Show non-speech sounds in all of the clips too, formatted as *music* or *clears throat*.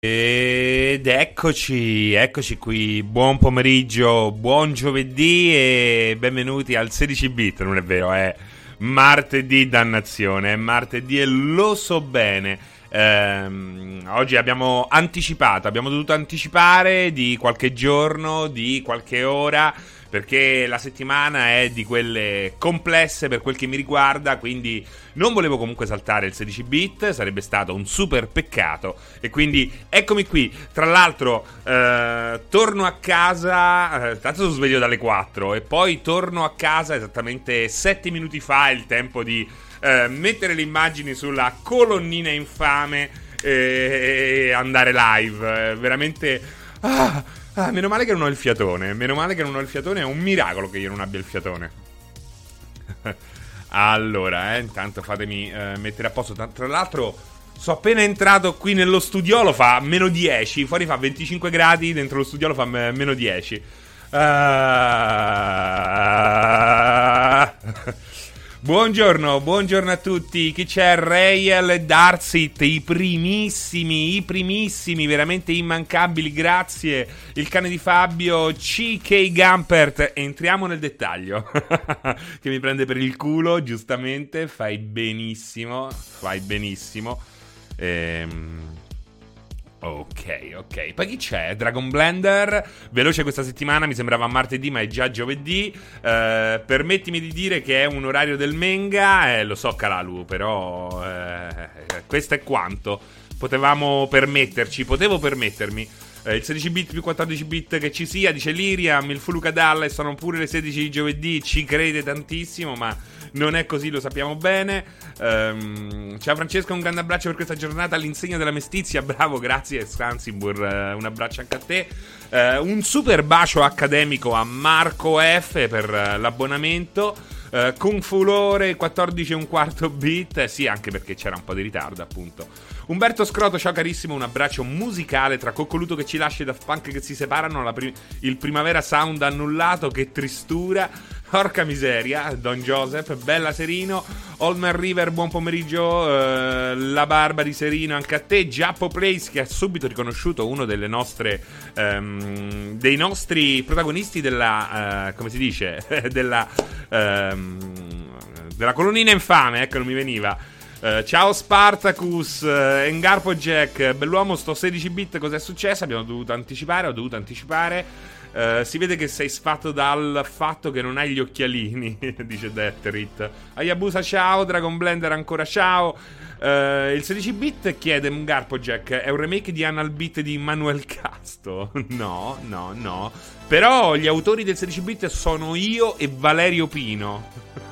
Ed eccoci, eccoci qui, buon pomeriggio, buon giovedì e benvenuti al 16 bit, non è vero, è martedì dannazione, è martedì e lo so bene. Ehm, oggi abbiamo anticipato, abbiamo dovuto anticipare di qualche giorno, di qualche ora perché la settimana è di quelle complesse per quel che mi riguarda, quindi non volevo comunque saltare il 16 bit, sarebbe stato un super peccato e quindi eccomi qui. Tra l'altro eh, torno a casa, eh, tanto sono sveglio dalle 4 e poi torno a casa esattamente 7 minuti fa, il tempo di eh, mettere le immagini sulla colonnina infame e andare live. veramente... Ah, Ah, meno male che non ho il fiatone. Meno male che non ho il fiatone. È un miracolo che io non abbia il fiatone. *laughs* allora, eh, intanto fatemi eh, mettere a posto. Tra l'altro, sono appena entrato qui nello studiolo. Fa meno 10. Fuori fa 25 gradi. Dentro lo studiolo fa m- meno 10. Uh... Buongiorno, buongiorno a tutti. Chi c'è? E Darsit, i primissimi, i primissimi, veramente immancabili. Grazie. Il cane di Fabio, CK Gampert. Entriamo nel dettaglio. *laughs* che mi prende per il culo, giustamente. Fai benissimo, fai benissimo. Ehm Ok, ok. Poi chi c'è? Dragon Blender. Veloce questa settimana, mi sembrava martedì, ma è già giovedì. Uh, permettimi di dire che è un orario del manga. Eh, lo so, Kalalu, però. Eh, questo è quanto. Potevamo permetterci, potevo permettermi. Eh, il 16 bit più 14 bit che ci sia, dice Liriam. Il Fuluca Dallas sono pure le 16 di giovedì. Ci crede tantissimo, ma non è così, lo sappiamo bene. Um, ciao Francesco, un grande abbraccio per questa giornata all'insegna della mestizia. Bravo, grazie Scansibur, uh, un abbraccio anche a te. Uh, un super bacio accademico a Marco F per uh, l'abbonamento. Uh, Kung Fu Lore 14 e un quarto bit. Eh, sì, anche perché c'era un po' di ritardo, appunto. Umberto Scroto, ciao carissimo, un abbraccio musicale tra Coccoluto che ci lascia e Daft Punk che si separano. Pri- il Primavera Sound annullato, che tristura. Porca miseria, Don Joseph, bella Serino, Olmer River, buon pomeriggio, eh, la barba di Serino anche a te, Giappo Place che ha subito riconosciuto uno nostre, ehm, dei nostri protagonisti della, eh, come si dice, *laughs* della, ehm, della colonnina infame, ecco non mi veniva. Uh, ciao Spartacus, uh, Engarpo Jack, bell'uomo, sto 16 bit, cos'è successo? Abbiamo dovuto anticipare, ho dovuto anticipare. Uh, si vede che sei sfatto dal fatto che non hai gli occhialini, *laughs* dice Detterit. Ayabusa, ciao. Dragon Blender, ancora ciao. Uh, il 16 bit chiede Garpo Jack: è un remake di Anal Beat di Manuel Casto? *laughs* no, no, no. Però gli autori del 16 bit sono io e Valerio Pino.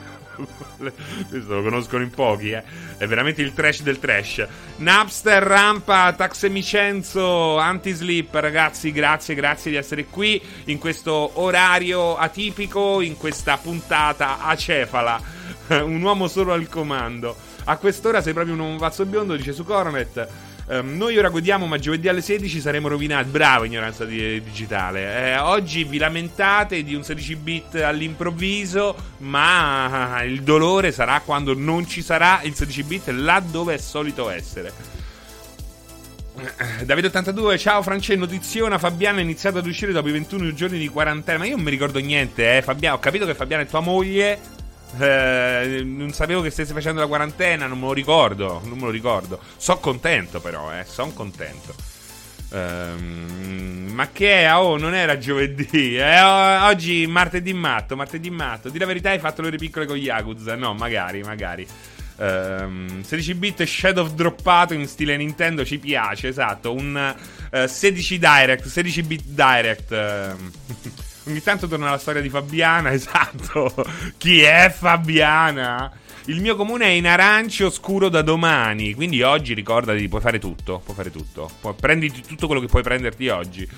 Questo lo conoscono in pochi, eh. È veramente il trash del trash. Napster, Rampa, Taxemicenzo, Anti-Sleep, ragazzi, grazie, grazie di essere qui in questo orario atipico, in questa puntata acefala. *laughs* Un uomo solo al comando. A quest'ora sei proprio un uomo biondo, dice su Coronet. Um, noi ora godiamo, ma giovedì alle 16 saremo rovinati. Bravo, ignoranza di, digitale. Eh, oggi vi lamentate di un 16 bit all'improvviso, ma il dolore sarà quando non ci sarà il 16 bit là dove è solito essere. Eh, Davide82, ciao Francesco, notiziona Fabiana è iniziato ad uscire dopo i 21 giorni di quarantena. Ma io non mi ricordo niente, eh, Fabiana. Ho capito che Fabiana è tua moglie. Eh, non sapevo che stesse facendo la quarantena, non me lo ricordo. Non me lo ricordo. So contento, però, eh. Sono contento. Um, ma che è? Oh, non era giovedì. Eh, oggi martedì matto. Martedì matto. Di la verità, hai fatto le ore piccole con Yakuza. No, magari, magari. Um, 16 bit shadow droppato in stile Nintendo ci piace, esatto. Un uh, 16 direct, 16 bit direct. Uh. *laughs* Ogni tanto torna la storia di Fabiana, *laughs* esatto. Chi è Fabiana? Il mio comune è in arancio scuro da domani, quindi oggi ricordati, puoi fare tutto, puoi fare tutto. Pu- prenditi tutto quello che puoi prenderti oggi.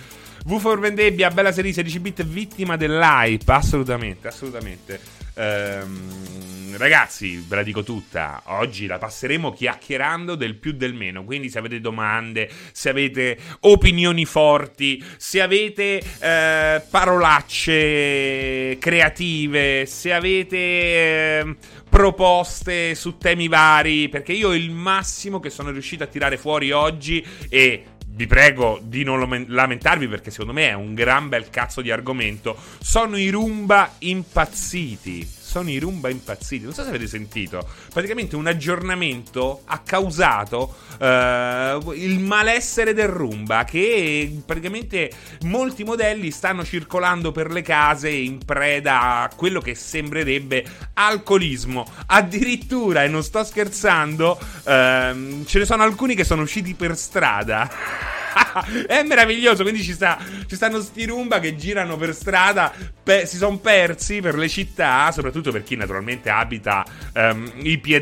V for Vendebbia, bella serie 16 bit vittima dell'hype, assolutamente, assolutamente. Ehm, ragazzi, ve la dico tutta, oggi la passeremo chiacchierando del più del meno, quindi se avete domande, se avete opinioni forti, se avete eh, parolacce creative, se avete eh, proposte su temi vari, perché io il massimo che sono riuscito a tirare fuori oggi è vi prego di non lamentarvi perché secondo me è un gran bel cazzo di argomento. Sono i Rumba impazziti sono i Rumba impazziti. Non so se avete sentito. Praticamente un aggiornamento ha causato uh, il malessere del Rumba. Che praticamente molti modelli stanno circolando per le case in preda a quello che sembrerebbe alcolismo. Addirittura, e non sto scherzando, uh, ce ne sono alcuni che sono usciti per strada. *laughs* è meraviglioso. Quindi ci, sta, ci, stanno sti rumba che girano per strada, pe- si sono persi per le città, soprattutto per chi naturalmente abita um, i piedi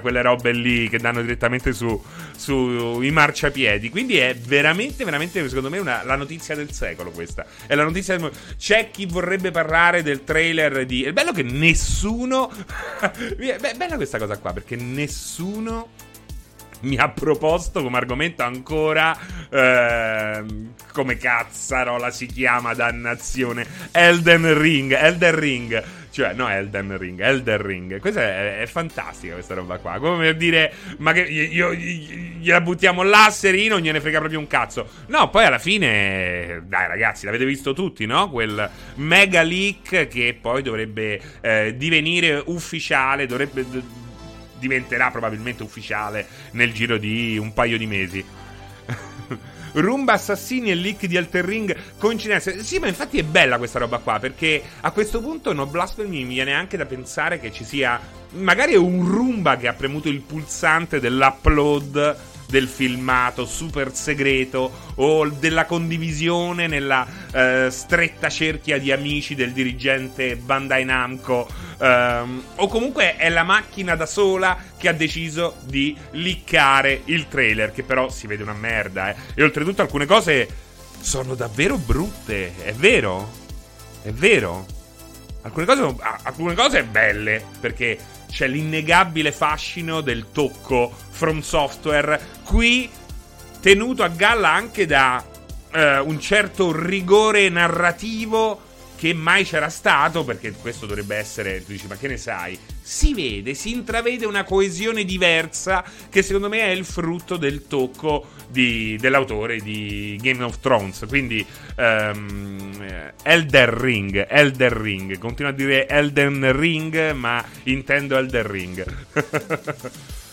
quelle robe lì che danno direttamente su, sui marciapiedi. Quindi è veramente, veramente, secondo me, una, la notizia del secolo questa. È la notizia del... C'è chi vorrebbe parlare del trailer di... È bello che nessuno... *laughs* Beh, bella questa cosa qua, perché nessuno mi ha proposto come argomento ancora eh, come cazzarola si chiama dannazione Elden Ring Elden Ring. Cioè no Elden Ring Elden Ring. Questa è, è fantastica questa roba qua. Come per dire ma che io, io, gliela buttiamo là serino non gliene frega proprio un cazzo. No poi alla fine dai ragazzi l'avete visto tutti no? Quel mega leak che poi dovrebbe eh, divenire ufficiale dovrebbe diventerà probabilmente ufficiale nel giro di un paio di mesi. *laughs* Rumba assassini e leak di Alter Ring coincidenze. Sì, ma infatti è bella questa roba qua perché a questo punto No Blasphemy mi viene anche da pensare che ci sia magari un Rumba che ha premuto il pulsante dell'upload del filmato super segreto o della condivisione nella eh, stretta cerchia di amici del dirigente Bandai Namco ehm, o comunque è la macchina da sola che ha deciso di liccare il trailer che però si vede una merda eh. e oltretutto alcune cose sono davvero brutte è vero? è vero? alcune cose, alcune cose belle perché c'è l'innegabile fascino del tocco from software, qui tenuto a galla anche da eh, un certo rigore narrativo che mai c'era stato, perché questo dovrebbe essere, tu dici, ma che ne sai? Si vede, si intravede una coesione diversa che secondo me è il frutto del tocco di, dell'autore di Game of Thrones. Quindi um, Elden Ring, Elden Ring, continuo a dire Elden Ring, ma intendo Elden Ring. *laughs*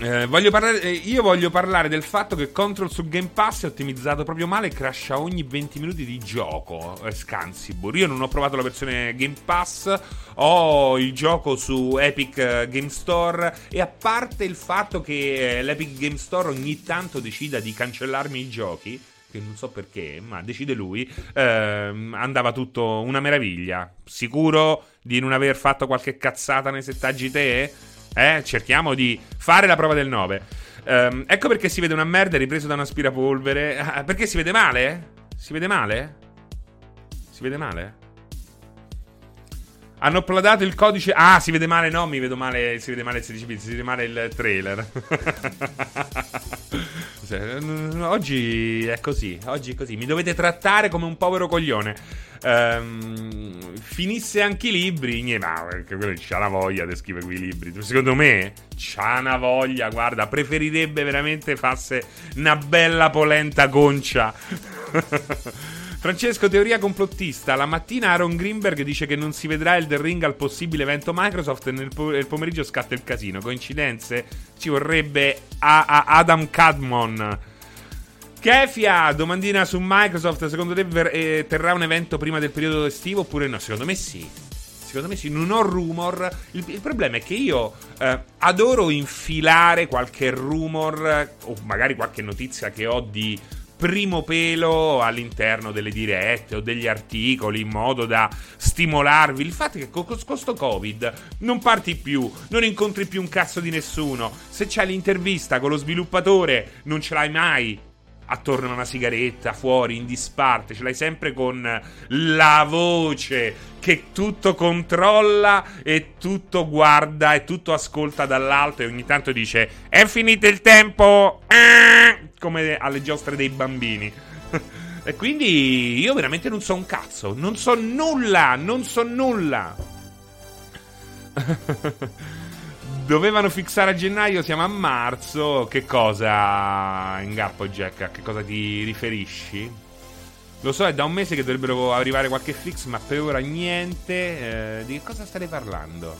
Eh, voglio parlare, eh, io voglio parlare del fatto che Control su Game Pass è ottimizzato proprio male e crasha ogni 20 minuti di gioco. Eh, Scansibur. Io non ho provato la versione Game Pass, ho il gioco su Epic eh, Game Store e a parte il fatto che eh, l'Epic Game Store ogni tanto decida di cancellarmi i giochi, che non so perché, ma decide lui, ehm, andava tutto una meraviglia. Sicuro di non aver fatto qualche cazzata nei settaggi te? Eh, cerchiamo di fare la prova del 9. Um, ehm, ecco perché si vede una merda ripreso da un aspirapolvere. Ah, perché si vede male? Si vede male? Si vede male? Hanno uploadato il codice. Ah, si vede male? No, mi vedo male. Si vede male il 16 bit, si vede male il trailer. *laughs* oggi è così. Oggi è così. Mi dovete trattare come un povero coglione. Um, finisse anche i libri. Niente, ma quello c'ha una voglia di scrivere quei libri. Secondo me c'ha una voglia. Guarda, preferirebbe veramente fasse una bella polenta goncia. *laughs* Francesco, teoria complottista. La mattina Aaron Greenberg dice che non si vedrà il The Ring al possibile evento Microsoft e nel, po- nel pomeriggio scatta il casino. Coincidenze? Ci vorrebbe a- a- Adam Cadmon. Kefia, domandina su Microsoft. Secondo te ver- eh, terrà un evento prima del periodo estivo oppure no? Secondo me sì. Secondo me sì, non ho rumor. Il, il problema è che io eh, adoro infilare qualche rumor o magari qualche notizia che ho di primo pelo all'interno delle dirette o degli articoli in modo da stimolarvi. Il fatto che con questo Covid non parti più, non incontri più un cazzo di nessuno. Se c'è l'intervista con lo sviluppatore, non ce l'hai mai attorno a una sigaretta, fuori, in disparte, ce l'hai sempre con la voce che tutto controlla e tutto guarda e tutto ascolta dall'alto e ogni tanto dice è finito il tempo, eh! come alle giostre dei bambini. *laughs* e quindi io veramente non so un cazzo, non so nulla, non so nulla. *laughs* Dovevano fissare a gennaio, siamo a marzo. Che cosa, Ingappo Jack? A che cosa ti riferisci? Lo so, è da un mese che dovrebbero arrivare qualche fix, ma per ora niente. Eh, di che cosa state parlando?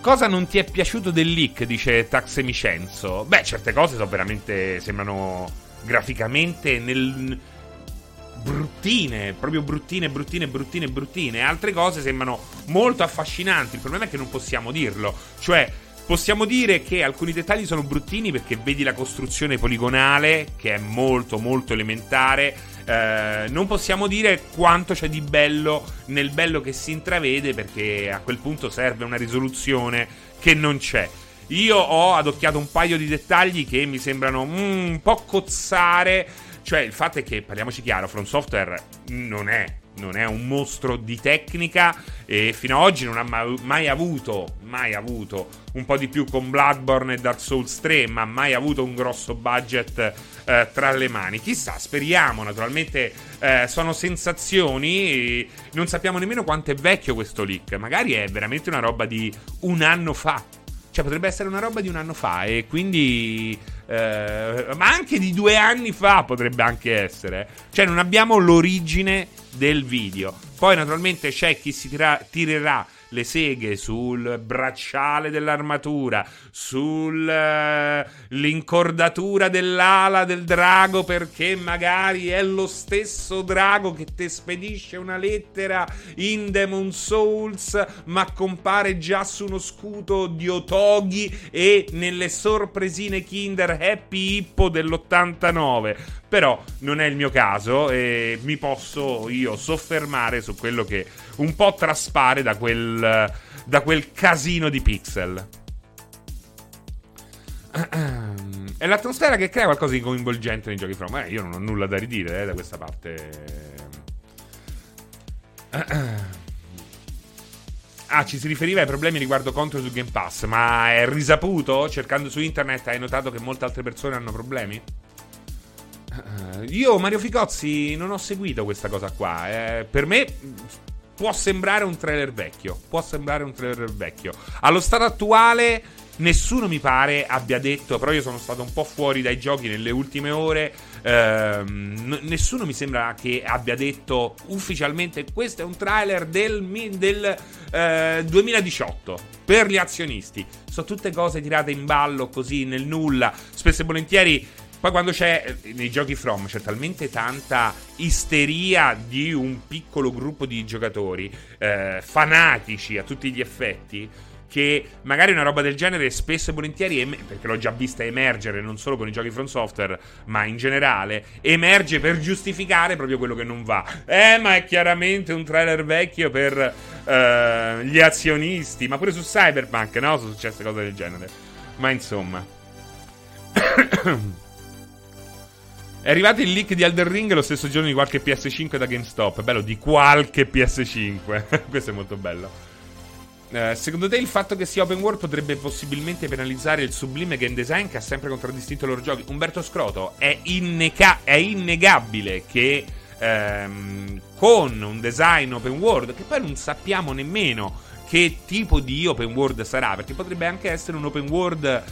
Cosa non ti è piaciuto del leak? Dice Taxemicenzo. Beh, certe cose sono veramente. sembrano graficamente nel bruttine, proprio bruttine, bruttine, bruttine, bruttine. Altre cose sembrano molto affascinanti. Il problema è che non possiamo dirlo. Cioè, possiamo dire che alcuni dettagli sono bruttini perché vedi la costruzione poligonale, che è molto, molto elementare. Eh, non possiamo dire quanto c'è di bello nel bello che si intravede perché a quel punto serve una risoluzione che non c'è. Io ho adocchiato un paio di dettagli che mi sembrano mm, un po' cozzare cioè, il fatto è che, parliamoci chiaro, From Software non è non è un mostro di tecnica e fino ad oggi non ha mai, avuto, mai avuto un po' di più con Bloodborne e Dark Souls 3, ma mai avuto un grosso budget eh, tra le mani. Chissà, speriamo, naturalmente eh, sono sensazioni, non sappiamo nemmeno quanto è vecchio questo leak, magari è veramente una roba di un anno fa. Cioè potrebbe essere una roba di un anno fa e quindi eh, ma anche di due anni fa potrebbe anche essere. Cioè, non abbiamo l'origine del video. Poi, naturalmente, c'è chi si tira- tirerà le seghe sul bracciale dell'armatura, sull'incordatura uh, dell'ala del drago perché magari è lo stesso drago che ti spedisce una lettera in Demon Souls ma compare già su uno scudo di Otogi e nelle sorpresine Kinder Happy Hippo dell'89 però non è il mio caso e mi posso io soffermare su quello che un po' traspare da quel, da quel casino di pixel. *clears throat* È l'atmosfera che crea qualcosa di coinvolgente nei giochi From. Eh, io non ho nulla da ridire eh, da questa parte. *clears throat* Ah, ci si riferiva ai problemi riguardo contro su Game Pass, ma è risaputo? Cercando su internet hai notato che molte altre persone hanno problemi? Uh, io, Mario Ficozzi, non ho seguito questa cosa qua. Eh, per me può sembrare un trailer vecchio. Può sembrare un trailer vecchio. Allo stato attuale, nessuno mi pare abbia detto. Però io sono stato un po' fuori dai giochi nelle ultime ore. Eh, n- nessuno mi sembra che abbia detto ufficialmente: Questo è un trailer del, del eh, 2018 per gli azionisti. Sono tutte cose tirate in ballo così nel nulla. Spesso e volentieri poi quando c'è eh, nei giochi From c'è talmente tanta isteria di un piccolo gruppo di giocatori eh, fanatici a tutti gli effetti che magari una roba del genere spesso e volentieri, em- perché l'ho già vista emergere non solo con i giochi From Software, ma in generale, emerge per giustificare proprio quello che non va. Eh, ma è chiaramente un trailer vecchio per uh, gli azionisti, ma pure su Cyberpunk, no? Sono successe cose del genere. Ma insomma. È arrivato il leak di Elder Ring lo stesso giorno di qualche PS5 da GameStop. Bello, di qualche PS5. *laughs* Questo è molto bello. Eh, secondo te il fatto che sia open world potrebbe possibilmente penalizzare il sublime game design che ha sempre contraddistinto i loro giochi? Umberto Scroto, è, innega- è innegabile che ehm, con un design open world, che poi non sappiamo nemmeno che tipo di open world sarà, perché potrebbe anche essere un open world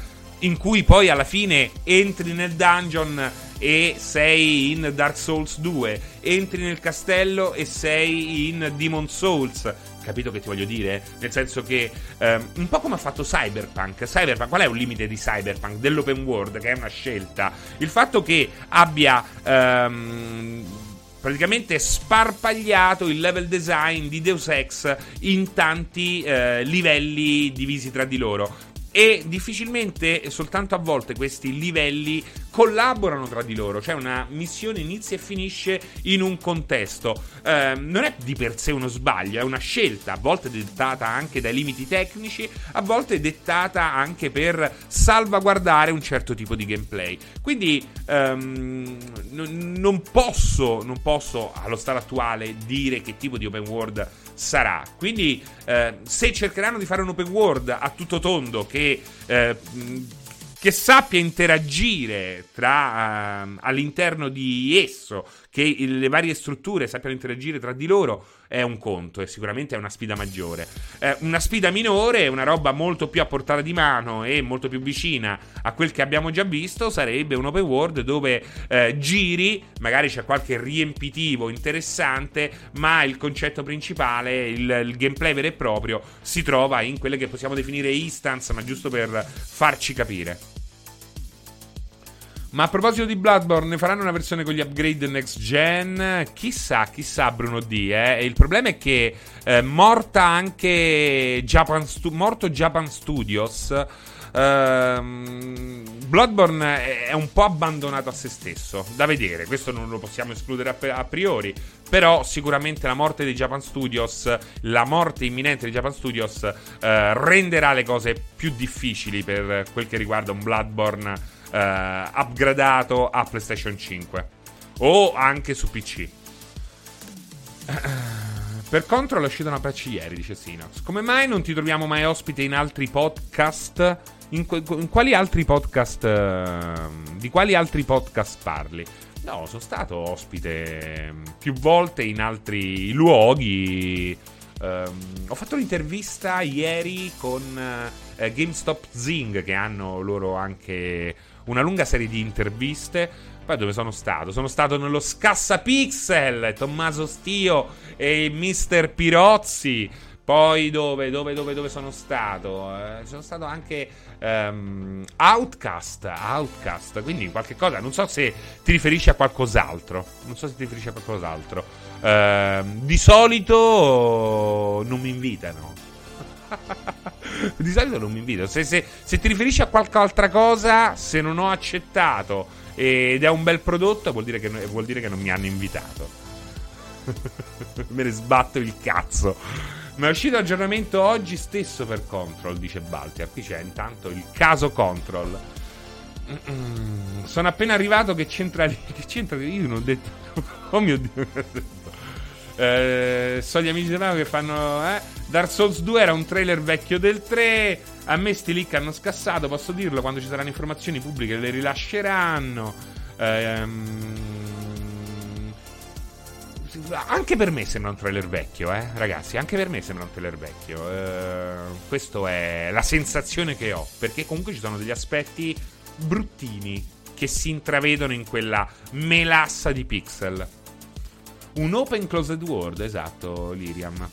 in cui poi alla fine entri nel dungeon e sei in Dark Souls 2, entri nel castello e sei in Demon Souls. Capito che ti voglio dire? Nel senso che um, un po' come ha fatto Cyberpunk. Cyberpunk, qual è un limite di Cyberpunk? Dell'open world, che è una scelta. Il fatto che abbia um, praticamente sparpagliato il level design di Deus Ex in tanti uh, livelli divisi tra di loro e difficilmente soltanto a volte questi livelli collaborano tra di loro, cioè una missione inizia e finisce in un contesto. Eh, non è di per sé uno sbaglio, è una scelta, a volte dettata anche dai limiti tecnici, a volte dettata anche per salvaguardare un certo tipo di gameplay. Quindi ehm, n- non, posso, non posso allo stato attuale dire che tipo di open world sarà. Quindi, eh, se cercheranno di fare un open world a tutto tondo che eh, che sappia interagire tra, uh, all'interno di esso, che le varie strutture sappiano interagire tra di loro, è un conto e sicuramente è una sfida maggiore. Eh, una sfida minore, una roba molto più a portata di mano e molto più vicina a quel che abbiamo già visto, sarebbe un open world dove eh, giri, magari c'è qualche riempitivo interessante, ma il concetto principale, il, il gameplay vero e proprio, si trova in quelle che possiamo definire instance, ma giusto per farci capire. Ma a proposito di Bloodborne, ne faranno una versione con gli upgrade next gen? Chissà, chissà Bruno D. Eh? il problema è che eh, morta anche Japan Stu- morto Japan Studios, ehm, Bloodborne è un po' abbandonato a se stesso. Da vedere, questo non lo possiamo escludere a, a priori. Però sicuramente la morte di Japan Studios, la morte imminente di Japan Studios, eh, renderà le cose più difficili per quel che riguarda un Bloodborne uh, upgradato a PlayStation 5 o anche su PC. *clears throat* Per Control è uscita una patch ieri, dice Sinox. Come mai non ti troviamo mai ospite in altri podcast? In, in quali altri podcast. Uh, di quali altri podcast parli? No, sono stato ospite più volte in altri luoghi. Um, ho fatto un'intervista ieri con uh, GameStop Zing, che hanno loro anche una lunga serie di interviste. Poi dove sono stato? Sono stato nello Scassapixel, Tommaso Stio e Mister Pirozzi. Poi dove, dove, dove, dove sono stato? Eh, sono stato anche um, Outcast, Outcast, quindi qualche cosa, non so se ti riferisci a qualcos'altro, non so se ti riferisci a qualcos'altro. Uh, di solito non mi invitano. *laughs* Di solito non mi invito. Se, se, se ti riferisci a qualche altra cosa, se non ho accettato ed è un bel prodotto, vuol dire che, vuol dire che non mi hanno invitato. *laughs* Me ne sbatto il cazzo. Ma è uscito aggiornamento oggi stesso per Control, dice Baltiar. Qui c'è intanto il caso Control. Mm-mm. Sono appena arrivato che c'entra. Che c'entra? Io non ho detto. *laughs* Oh mio dio. Eh, so gli amici di Mago che fanno. Eh? Dark Souls 2 era un trailer vecchio del 3. A me sti leak hanno scassato, posso dirlo. Quando ci saranno informazioni pubbliche le rilasceranno. Ehm. Anche per me sembra un trailer vecchio, eh, ragazzi. Anche per me sembra un trailer vecchio. Eh, questa è la sensazione che ho. Perché comunque ci sono degli aspetti bruttini che si intravedono in quella melassa di pixel. Un open closed world, esatto, Liriam.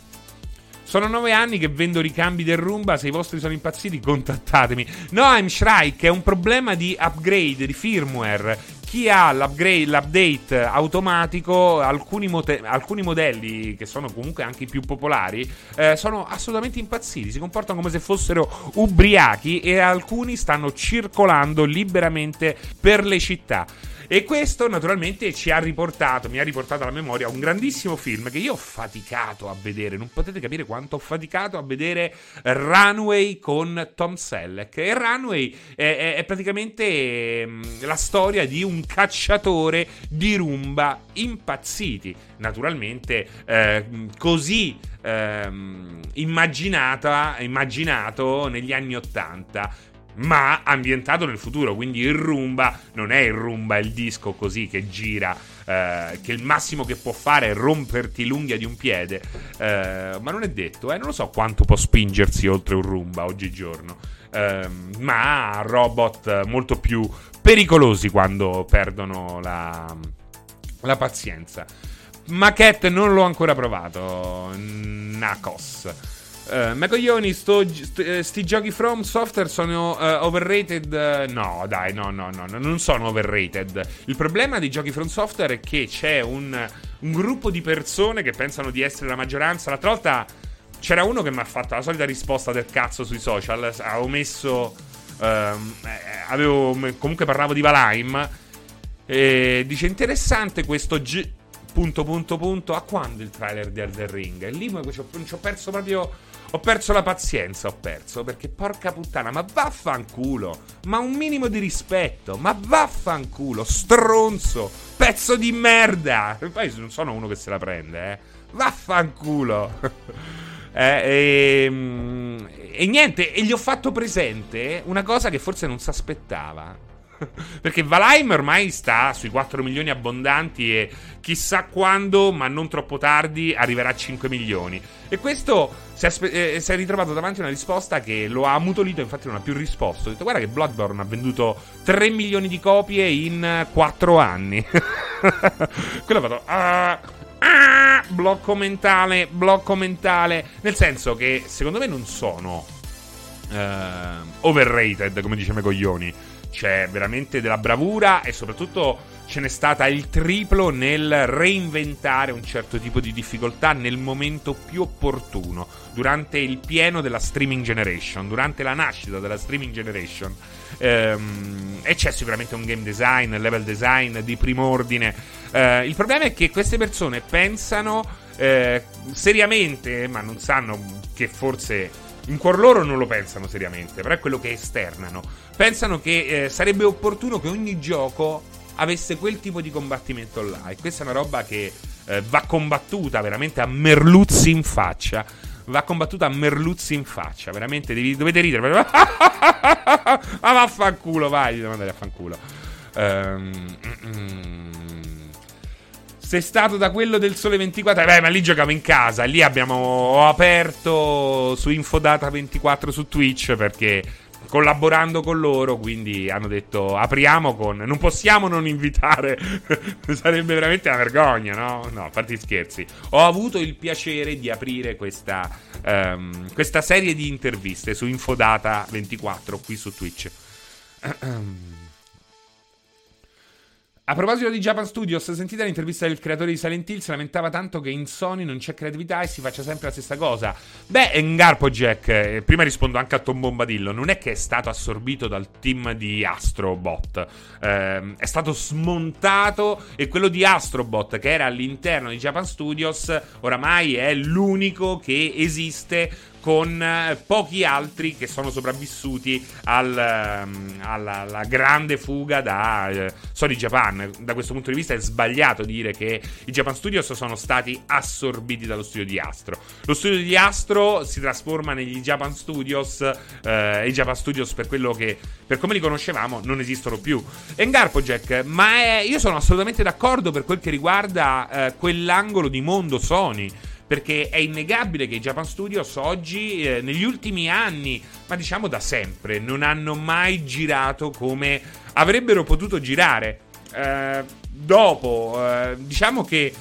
Sono nove anni che vendo ricambi del Roomba. Se i vostri sono impazziti, contattatemi. No, I'm Shrike. È un problema di upgrade, di firmware. Chi ha l'upgrade, l'update automatico, alcuni, mote- alcuni, modelli che sono comunque anche i più popolari, eh, sono assolutamente impazziti. Si comportano come se fossero ubriachi e alcuni stanno circolando liberamente per le città. E questo naturalmente ci ha riportato, mi ha riportato alla memoria un grandissimo film che io ho faticato a vedere. Non potete capire quanto ho faticato a vedere Runway con Tom Selleck. E Runway è, è, è praticamente mm, la storia di un cacciatore di rumba impazziti. Naturalmente eh, così eh, immaginata, immaginato negli anni Ottanta ma ambientato nel futuro. Quindi il rumba non è il rumba, il disco così che gira. Eh, che il massimo che può fare è romperti l'unghia di un piede. Eh, ma non è detto, eh, non lo so quanto può spingersi oltre un rumba oggigiorno. Eh, ma robot molto più pericolosi quando perdono la, la pazienza. Maquette non l'ho ancora provato. Nacos. Uh, ma coglioni, sto, st- eh, sti giochi From Software sono uh, overrated? no, dai, no, no, no, non sono overrated. Il problema dei giochi From Software è che c'è un, un gruppo di persone che pensano di essere la maggioranza. L'altra volta c'era uno che mi ha fatto la solita risposta del cazzo sui social. Avevo messo. Uh, avevo. Comunque parlavo di Valheim. E dice: interessante questo. G- punto, punto, punto. A quando il trailer di Elden Ring? E lì ci ho perso proprio ho perso la pazienza, ho perso, perché porca puttana, ma vaffanculo, ma un minimo di rispetto, ma vaffanculo, stronzo, pezzo di merda. E poi non sono uno che se la prende, eh. Vaffanculo. *laughs* eh, e, ehm, e niente, e gli ho fatto presente una cosa che forse non si aspettava. *laughs* Perché Valheim ormai sta sui 4 milioni abbondanti e chissà quando, ma non troppo tardi, arriverà a 5 milioni. E questo si è, aspe- eh, si è ritrovato davanti a una risposta che lo ha ammutolito, infatti non ha più risposto. Ha detto guarda che Bloodborne ha venduto 3 milioni di copie in 4 anni. *laughs* Quello ha fatto... Ah, ah, blocco mentale, blocco mentale. Nel senso che secondo me non sono... Uh, overrated, come dice Megoglioni c'è veramente della bravura e soprattutto ce n'è stata il triplo nel reinventare un certo tipo di difficoltà nel momento più opportuno, durante il pieno della streaming generation, durante la nascita della streaming generation. Ehm, e c'è sicuramente un game design, level design di primo ordine. Ehm, il problema è che queste persone pensano eh, seriamente, ma non sanno che forse in cuor loro non lo pensano seriamente, però è quello che esternano. Pensano che eh, sarebbe opportuno che ogni gioco avesse quel tipo di combattimento là. E questa è una roba che eh, va combattuta veramente a merluzzi in faccia. Va combattuta a merluzzi in faccia. Veramente devi, dovete ridere. *laughs* Ma vaffanculo, vai, devo andare a fanculo. Um, sei stato da quello del Sole 24. Beh, ma lì giocavo in casa. Lì abbiamo ho aperto su Infodata 24 su Twitch perché collaborando con loro, quindi hanno detto apriamo con non possiamo non invitare. *laughs* Sarebbe veramente una vergogna, no? No, parte scherzi. Ho avuto il piacere di aprire questa, um, questa serie di interviste su Infodata 24 qui su Twitch. *clears throat* A proposito di Japan Studios, sentite l'intervista del creatore di Silent Hill, si lamentava tanto che in Sony non c'è creatività e si faccia sempre la stessa cosa. Beh, Ngarpo Jack, eh, prima rispondo anche a Tom Bombadillo, non è che è stato assorbito dal team di Astrobot, eh, è stato smontato e quello di Astrobot che era all'interno di Japan Studios oramai è l'unico che esiste con eh, pochi altri che sono sopravvissuti al, ehm, alla, alla, grande fuga da eh, Sony Japan. Da questo punto di vista è sbagliato dire che i Japan Studios sono stati assorbiti dallo studio di Astro. Lo studio di Astro si trasforma negli Japan Studios eh, e i Japan Studios per quello che per come li conoscevamo non esistono più. Engarpo Jack, ma è, io sono assolutamente d'accordo per quel che riguarda eh, quell'angolo di mondo Sony perché è innegabile che i Japan Studios oggi, eh, negli ultimi anni, ma diciamo da sempre, non hanno mai girato come avrebbero potuto girare. Eh, dopo, eh, diciamo che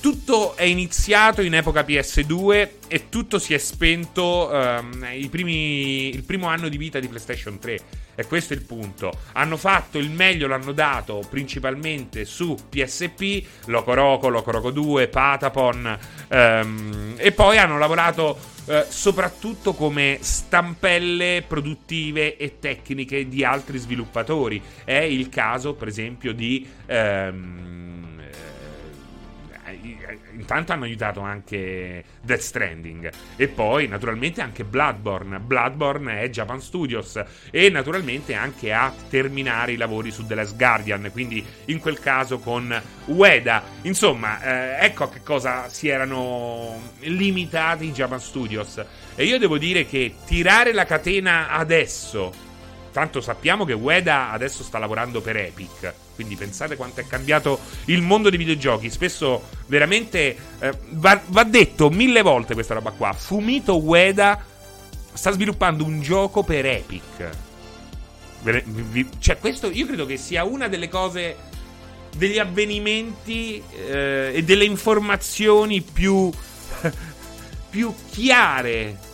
tutto è iniziato in epoca PS2 e tutto si è spento um, primi, il primo anno di vita di PlayStation 3. E questo è il punto. Hanno fatto il meglio, l'hanno dato principalmente su PSP, Loco Roco, Loco Roco 2, Patapon. Um, e poi hanno lavorato uh, soprattutto come stampelle produttive e tecniche di altri sviluppatori. È il caso, per esempio, di. Um, intanto hanno aiutato anche Death Stranding e poi naturalmente anche Bloodborne. Bloodborne è Japan Studios e naturalmente anche a terminare i lavori su The Last Guardian, quindi in quel caso con Ueda. Insomma, eh, ecco a che cosa si erano limitati i Japan Studios. E io devo dire che tirare la catena adesso Tanto sappiamo che Ueda adesso sta lavorando per Epic. Quindi pensate quanto è cambiato il mondo dei videogiochi. Spesso veramente eh, va, va, detto mille volte questa roba qua. Fumito Ueda sta sviluppando un gioco per Epic. Cioè, questo io credo che sia una delle cose. degli avvenimenti eh, e delle informazioni più. *laughs* più chiare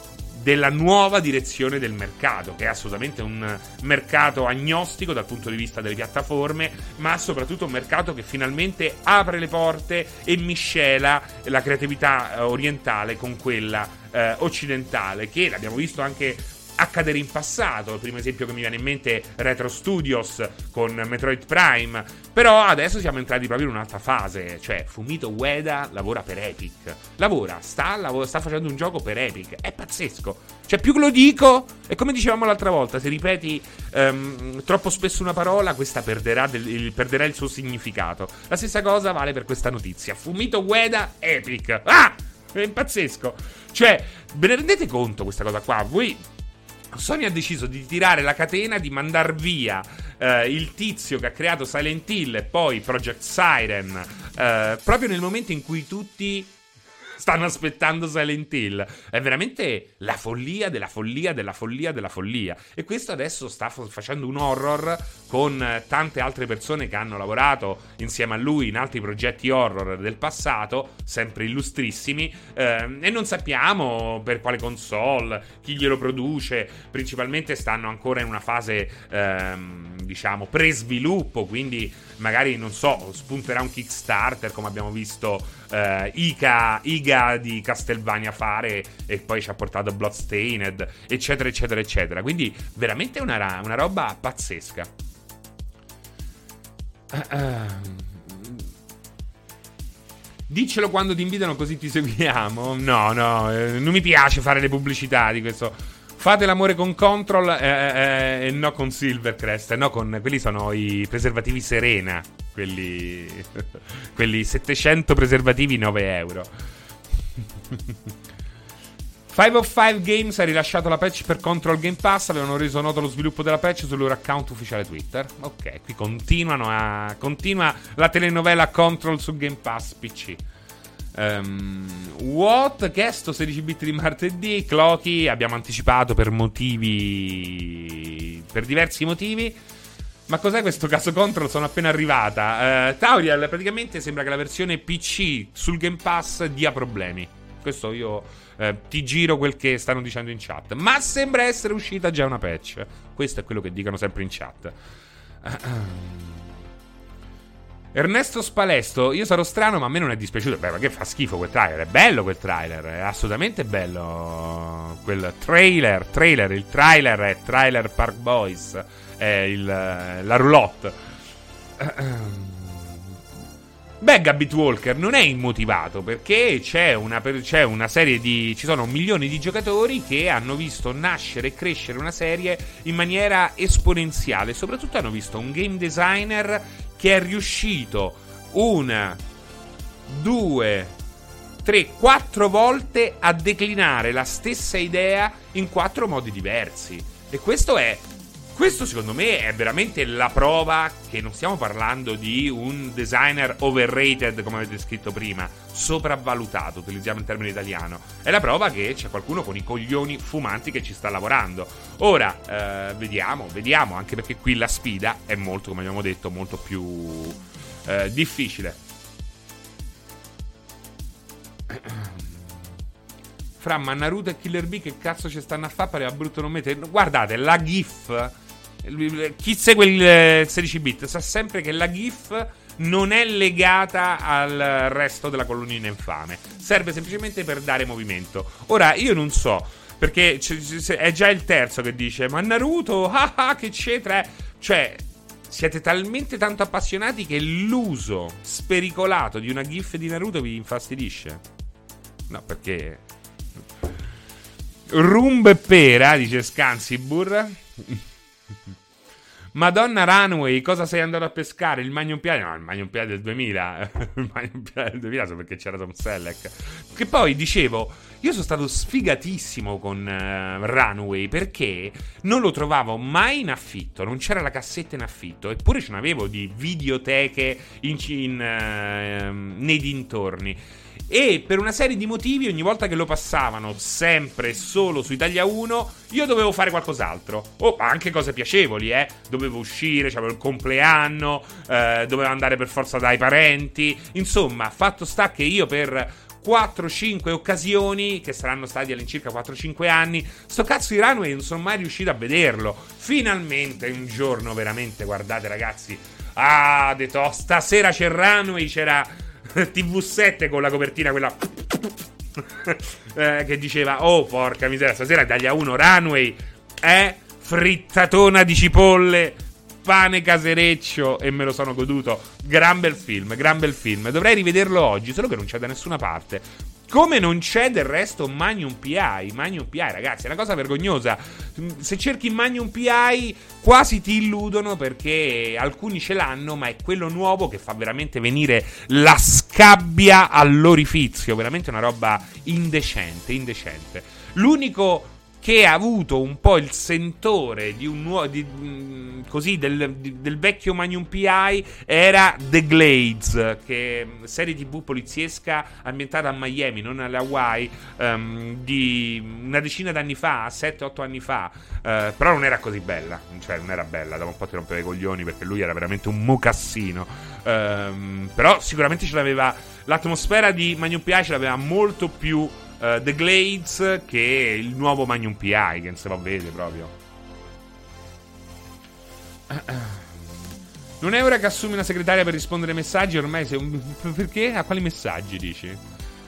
della nuova direzione del mercato, che è assolutamente un mercato agnostico dal punto di vista delle piattaforme, ma soprattutto un mercato che finalmente apre le porte e miscela la creatività eh, orientale con quella eh, occidentale, che l'abbiamo visto anche accadere in passato. Il primo esempio che mi viene in mente è Retro Studios con Metroid Prime. Però adesso siamo entrati proprio in un'altra fase. Cioè, Fumito Ueda lavora per Epic. Lavora, sta, lavora, sta facendo un gioco per Epic. È pazzesco. Cioè, più che lo dico, e come dicevamo l'altra volta, se ripeti um, troppo spesso una parola, questa perderà, del, il, perderà il suo significato. La stessa cosa vale per questa notizia. Fumito Ueda, Epic. Ah! è pazzesco. Cioè, ve ne rendete conto questa cosa qua? Voi Sony ha deciso di tirare la catena, di mandar via eh, il tizio che ha creato Silent Hill e poi Project Siren, eh, proprio nel momento in cui tutti stanno aspettando Silent Hill. È veramente la follia della follia della follia della follia. E questo adesso sta facendo un horror con tante altre persone che hanno lavorato insieme a lui in altri progetti horror del passato, sempre illustrissimi, eh, e non sappiamo per quale console, chi glielo produce, principalmente stanno ancora in una fase, ehm, diciamo, pre-sviluppo, quindi magari, non so, spunterà un Kickstarter come abbiamo visto eh, Ica, Iga di Castlevania fare e poi ci ha portato Bloodstained, eccetera, eccetera, eccetera. Quindi veramente una, una roba pazzesca. Uh. Diccelo quando ti invitano così ti seguiamo. No, no, eh, non mi piace fare le pubblicità di questo. Fate l'amore con Control eh, eh, e no con Silvercrest. No, con quelli sono i preservativi Serena. Quelli, quelli 700 preservativi 9 euro. 5 of 5 Games ha rilasciato la patch per Control Game Pass. Avevano reso noto lo sviluppo della patch sul loro account ufficiale Twitter. Ok, qui continuano a. Continua la telenovela Control su Game Pass PC. Um, what? Chiesto 16 bit di martedì. Clocky abbiamo anticipato per motivi. Per diversi motivi. Ma cos'è questo caso control? Sono appena arrivata. Uh, Tauriel, praticamente sembra che la versione PC sul Game Pass dia problemi. Questo io uh, ti giro quel che stanno dicendo in chat. Ma sembra essere uscita già una patch. Questo è quello che dicono sempre in chat. *clears throat* Ernesto Spalesto, io sarò strano, ma a me non è dispiaciuto. Beh, ma che fa schifo quel trailer? È bello quel trailer, è assolutamente bello. Quel trailer, trailer, il trailer è Trailer Park Boys il, la roulotte. Beh, Gabit Walker non è immotivato perché c'è una, c'è una, serie di. ci sono milioni di giocatori che hanno visto nascere e crescere una serie in maniera esponenziale. Soprattutto hanno visto un game designer che è riuscito una, due, tre, quattro volte a declinare la stessa idea in quattro modi diversi. E questo è questo secondo me è veramente la prova che non stiamo parlando di un designer overrated, come avete scritto prima, sopravvalutato, utilizziamo il termine italiano. È la prova che c'è qualcuno con i coglioni fumanti che ci sta lavorando. Ora, eh, vediamo, vediamo, anche perché qui la sfida è molto, come abbiamo detto, molto più eh, difficile. Fra ma Naruto e Killer B che cazzo ci stanno a fare? Pareva brutto non mettere. Guardate, la GIF chi segue il 16 bit sa sempre che la GIF non è legata al resto della colonnina infame. Serve semplicemente per dare movimento. Ora, io non so, perché è già il terzo che dice: Ma Naruto, *laughs* ah ah, che eccetera. Cioè, siete talmente tanto appassionati che l'uso spericolato di una GIF di Naruto vi infastidisce? No, perché. Rumbo e pera, dice Scansibur. *laughs* Madonna Runway, cosa sei andato a pescare? Il Magnum Piade? No, il Magnum Piade del 2000. *laughs* il Magnum Piade del 2000 so perché c'era Tom Selleck. Che poi dicevo, io sono stato sfigatissimo con uh, Runway perché non lo trovavo mai in affitto, non c'era la cassetta in affitto, eppure ce n'avevo di videoteche in, in, uh, nei dintorni. E per una serie di motivi, ogni volta che lo passavano, sempre solo su Italia 1, io dovevo fare qualcos'altro. O oh, anche cose piacevoli, eh. Dovevo uscire, c'avevo il compleanno, eh, dovevo andare per forza dai parenti. Insomma, fatto sta che io per 4-5 occasioni, che saranno stati all'incirca 4-5 anni, sto cazzo di Runway non sono mai riuscito a vederlo. Finalmente un giorno, veramente, guardate ragazzi. Ah, detto, stasera c'è Runway, c'era *laughs* TV7 con la copertina quella *laughs* eh, che diceva "Oh, porca miseria, stasera Italia 1 Runway è frittatona di cipolle, pane casereccio e me lo sono goduto. Gran bel film, gran bel film. Dovrei rivederlo oggi, solo che non c'è da nessuna parte. Come non c'è del resto Magnum PI. Magnum PI, ragazzi, è una cosa vergognosa. Se cerchi Magnum PI, quasi ti illudono perché alcuni ce l'hanno, ma è quello nuovo che fa veramente venire la scabbia all'orifizio. Veramente una roba indecente, indecente. L'unico che ha avuto un po' il sentore di un nuovo di, così del, di, del, vecchio Magnum PI era The Glades che è serie tv poliziesca ambientata a Miami non alle Hawaii um, di una decina d'anni fa 7-8 anni fa. Uh, però non era così bella cioè non era bella da un po' ti rompeva i coglioni perché lui era veramente un mocassino. Um, però sicuramente ce l'aveva l'atmosfera di Magnum PI ce l'aveva molto più uh, The Glades che è il nuovo Magnum PI che se lo vede proprio. Non è ora che assumi una segretaria per rispondere ai messaggi? Ormai sei un... *laughs* Perché? A quali messaggi dici?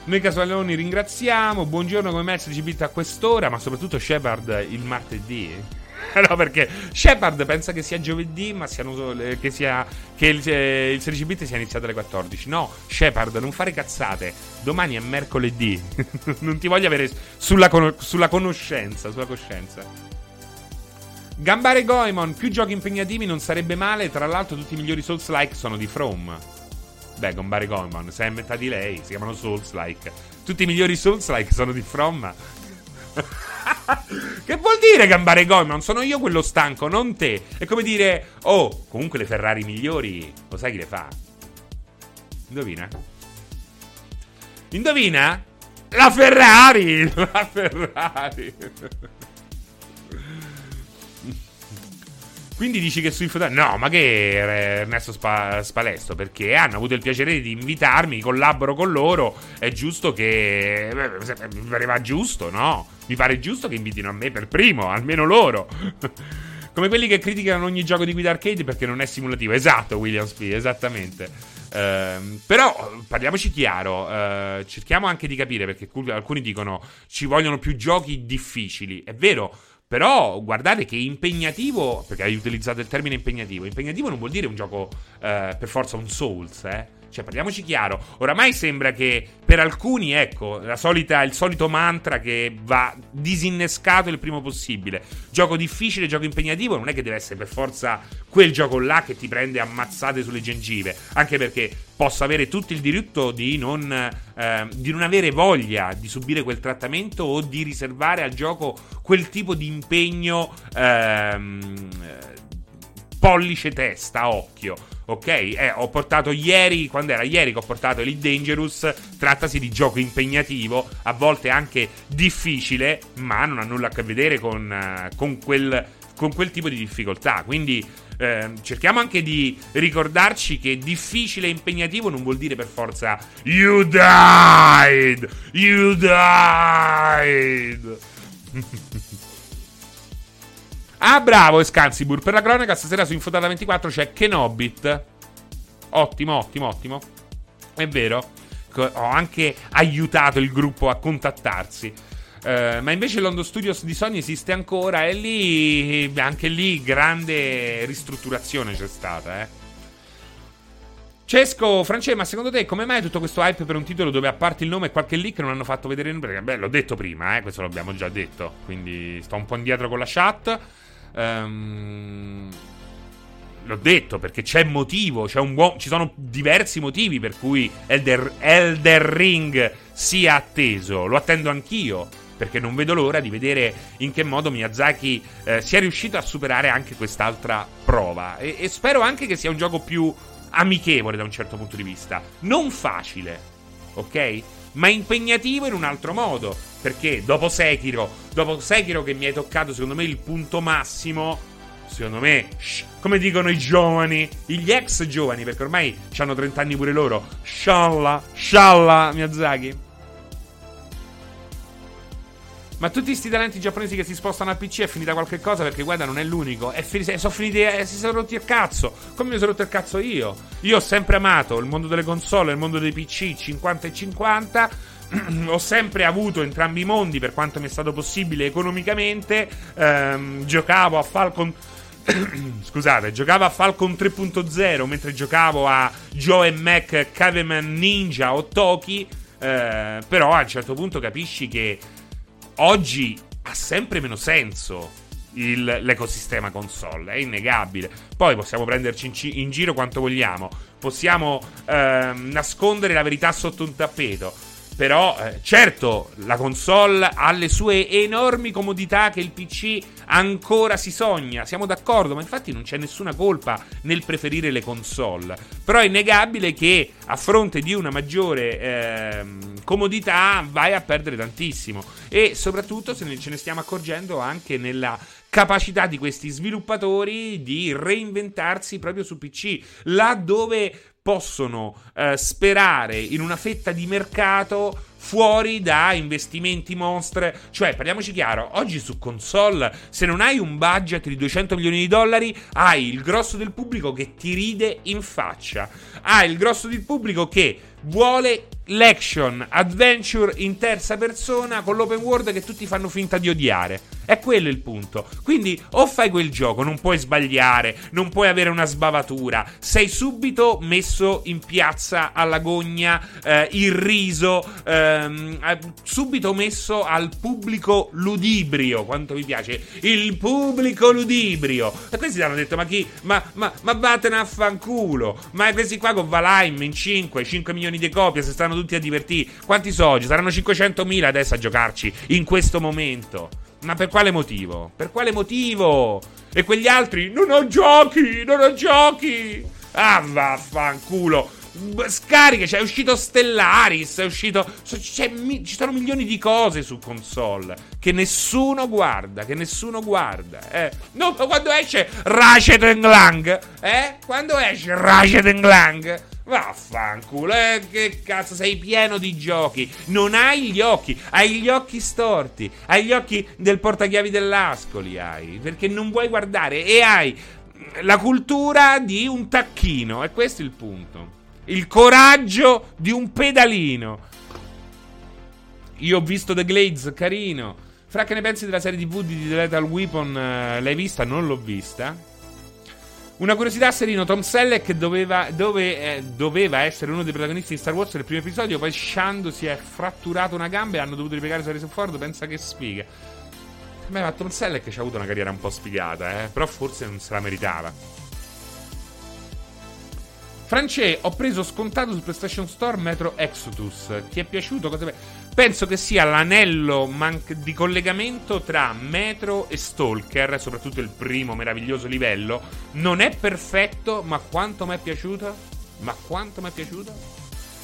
Noi casualoni ringraziamo. Buongiorno come message bit a quest'ora, ma soprattutto Shepard il martedì. *laughs* no, perché Shepard pensa che sia giovedì, ma siano, che, sia, che il, eh, il 16 bit sia iniziato alle 14. No, Shepard, non fare cazzate. Domani è mercoledì. *laughs* non ti voglio avere sulla, con- sulla conoscenza, sulla coscienza. Gambare Goemon, più giochi impegnativi non sarebbe male. Tra l'altro, tutti i migliori Souls-like sono di From. Beh, Gambare Goemon, sei a metà di lei, si chiamano Souls-like. Tutti i migliori Souls-like sono di From. *laughs* che vuol dire gambare? Non sono io quello stanco, non te. È come dire, oh, comunque le Ferrari migliori, lo sai chi le fa? Indovina? Indovina? La Ferrari! *laughs* La Ferrari! Quindi dici che sui fotogrammi. No, ma che Ernesto Spa- Spalesto? Perché hanno avuto il piacere di invitarmi, collaboro con loro. È giusto che. Mi pareva giusto, no? Mi pare giusto che invitino a me per primo, almeno loro. *laughs* Come quelli che criticano ogni gioco di guida arcade perché non è simulativo. Esatto, William Speed, esattamente. Uh, però parliamoci chiaro, uh, cerchiamo anche di capire perché alcuni dicono ci vogliono più giochi difficili. È vero, però guardate che impegnativo, perché hai utilizzato il termine impegnativo, impegnativo non vuol dire un gioco eh, per forza un Souls, eh. Cioè, parliamoci chiaro, oramai sembra che per alcuni, ecco, solita, il solito mantra che va disinnescato il primo possibile. Gioco difficile, gioco impegnativo, non è che deve essere per forza quel gioco là che ti prende ammazzate sulle gengive. Anche perché posso avere tutto il diritto di non, eh, di non avere voglia di subire quel trattamento o di riservare al gioco quel tipo di impegno ehm, pollice testa, occhio. Ok, eh, ho portato ieri, quando era ieri che ho portato Elite Dangerous, trattasi di gioco impegnativo, a volte anche difficile, ma non ha nulla a che vedere con, uh, con, quel, con quel tipo di difficoltà. Quindi eh, cerchiamo anche di ricordarci che difficile e impegnativo non vuol dire per forza You died! You died! *laughs* Ah, bravo, Escansibur. Per la cronaca, stasera su Infodata 24 c'è Kenobit. Ottimo, ottimo, ottimo. È vero. Ho anche aiutato il gruppo a contattarsi. Uh, ma invece Londo Studios di Sony esiste ancora e lì, anche lì, grande ristrutturazione c'è stata, eh. Cesco, Francesco, ma secondo te come mai tutto questo hype per un titolo dove a parte il nome e qualche leak non hanno fatto vedere in Perché, beh, l'ho detto prima, eh, questo l'abbiamo già detto, quindi sto un po' indietro con la chat. Um, l'ho detto perché c'è motivo, c'è buon, ci sono diversi motivi per cui Elder, Elder Ring sia atteso. Lo attendo anch'io perché non vedo l'ora di vedere in che modo Miyazaki eh, sia riuscito a superare anche quest'altra prova. E, e spero anche che sia un gioco più amichevole da un certo punto di vista. Non facile, ok? Ma impegnativo in un altro modo. Perché dopo Sekiro, dopo Sekiro che mi hai toccato secondo me il punto massimo, secondo me, shh, come dicono i giovani, gli ex giovani, perché ormai hanno 30 anni pure loro, scialla, scialla Miyazaki. Ma tutti questi talenti giapponesi che si spostano al PC è finita qualche cosa perché guarda non è l'unico. È fin- sono finiti, eh, si sono rotti il cazzo. Come mi sono rotto il cazzo io? Io ho sempre amato il mondo delle console il mondo dei PC 50 e 50 *clears throat* ho sempre avuto entrambi i mondi per quanto mi è stato possibile economicamente. Ehm, giocavo a Falcon. *clears throat* Scusate, giocavo a Falcon 3.0 mentre giocavo a Joe e Mac Caveman Ninja o Toki. Eh, però a un certo punto capisci che oggi ha sempre meno senso il, l'ecosistema console, è innegabile. Poi possiamo prenderci in, in giro quanto vogliamo, possiamo eh, nascondere la verità sotto un tappeto. Però, eh, certo, la console ha le sue enormi comodità che il PC ancora si sogna. Siamo d'accordo, ma infatti non c'è nessuna colpa nel preferire le console. Però è innegabile che a fronte di una maggiore eh, comodità vai a perdere tantissimo. E soprattutto se ne, ce ne stiamo accorgendo anche nella capacità di questi sviluppatori di reinventarsi proprio su PC, laddove possono eh, sperare in una fetta di mercato fuori da investimenti monstre. Cioè, parliamoci chiaro, oggi su console, se non hai un budget di 200 milioni di dollari, hai il grosso del pubblico che ti ride in faccia. Hai il grosso del pubblico che vuole l'action adventure in terza persona con l'open world che tutti fanno finta di odiare. È quello il punto. Quindi o fai quel gioco, non puoi sbagliare, non puoi avere una sbavatura, sei subito messo in piazza alla gogna, eh, irriso, ehm, subito messo al pubblico ludibrio, quanto mi piace, il pubblico ludibrio. E questi hanno detto, ma chi? Ma, ma, ma vattene a fanculo. Ma questi qua con Valheim in 5, 5 milioni di copie, se stanno tutti a divertire. Quanti so? Ci saranno 500.000 adesso a giocarci in questo momento. Ma per quale motivo? Per quale motivo? E quegli altri? Non ho giochi! Non ho giochi! Ah, vaffanculo! Scariche, cioè è uscito Stellaris, è uscito. ci sono milioni di cose su console che nessuno guarda. Che nessuno guarda. Eh. No, quando esce Ratchet Clank, eh? Quando esce Ratchet Clank? Vaffanculo, eh, che cazzo, sei pieno di giochi. Non hai gli occhi, hai gli occhi storti. Hai gli occhi del portachiavi dell'Ascoli, hai. Perché non vuoi guardare e hai la cultura di un tacchino. E questo è il punto. Il coraggio di un pedalino. Io ho visto The Glades, carino. Fra che ne pensi della serie TV di The Lethal Weapon? Uh, l'hai vista? Non l'ho vista. Una curiosità, Serino, Tom Selleck doveva, dove, eh, doveva, essere uno dei protagonisti di Star Wars nel primo episodio, poi Shando si è fratturato una gamba e hanno dovuto ripiegare su Harrison Ford, pensa che sfiga. Beh, ma Tom Selleck ci ha avuto una carriera un po' sfigata, eh, però forse non se la meritava. France, ho preso scontato su PlayStation Store Metro Exodus. Ti è piaciuto? Cosa... Penso che sia l'anello man- di collegamento tra Metro e Stalker, soprattutto il primo meraviglioso livello. Non è perfetto, ma quanto mi è piaciuto? Ma quanto mi è piaciuto?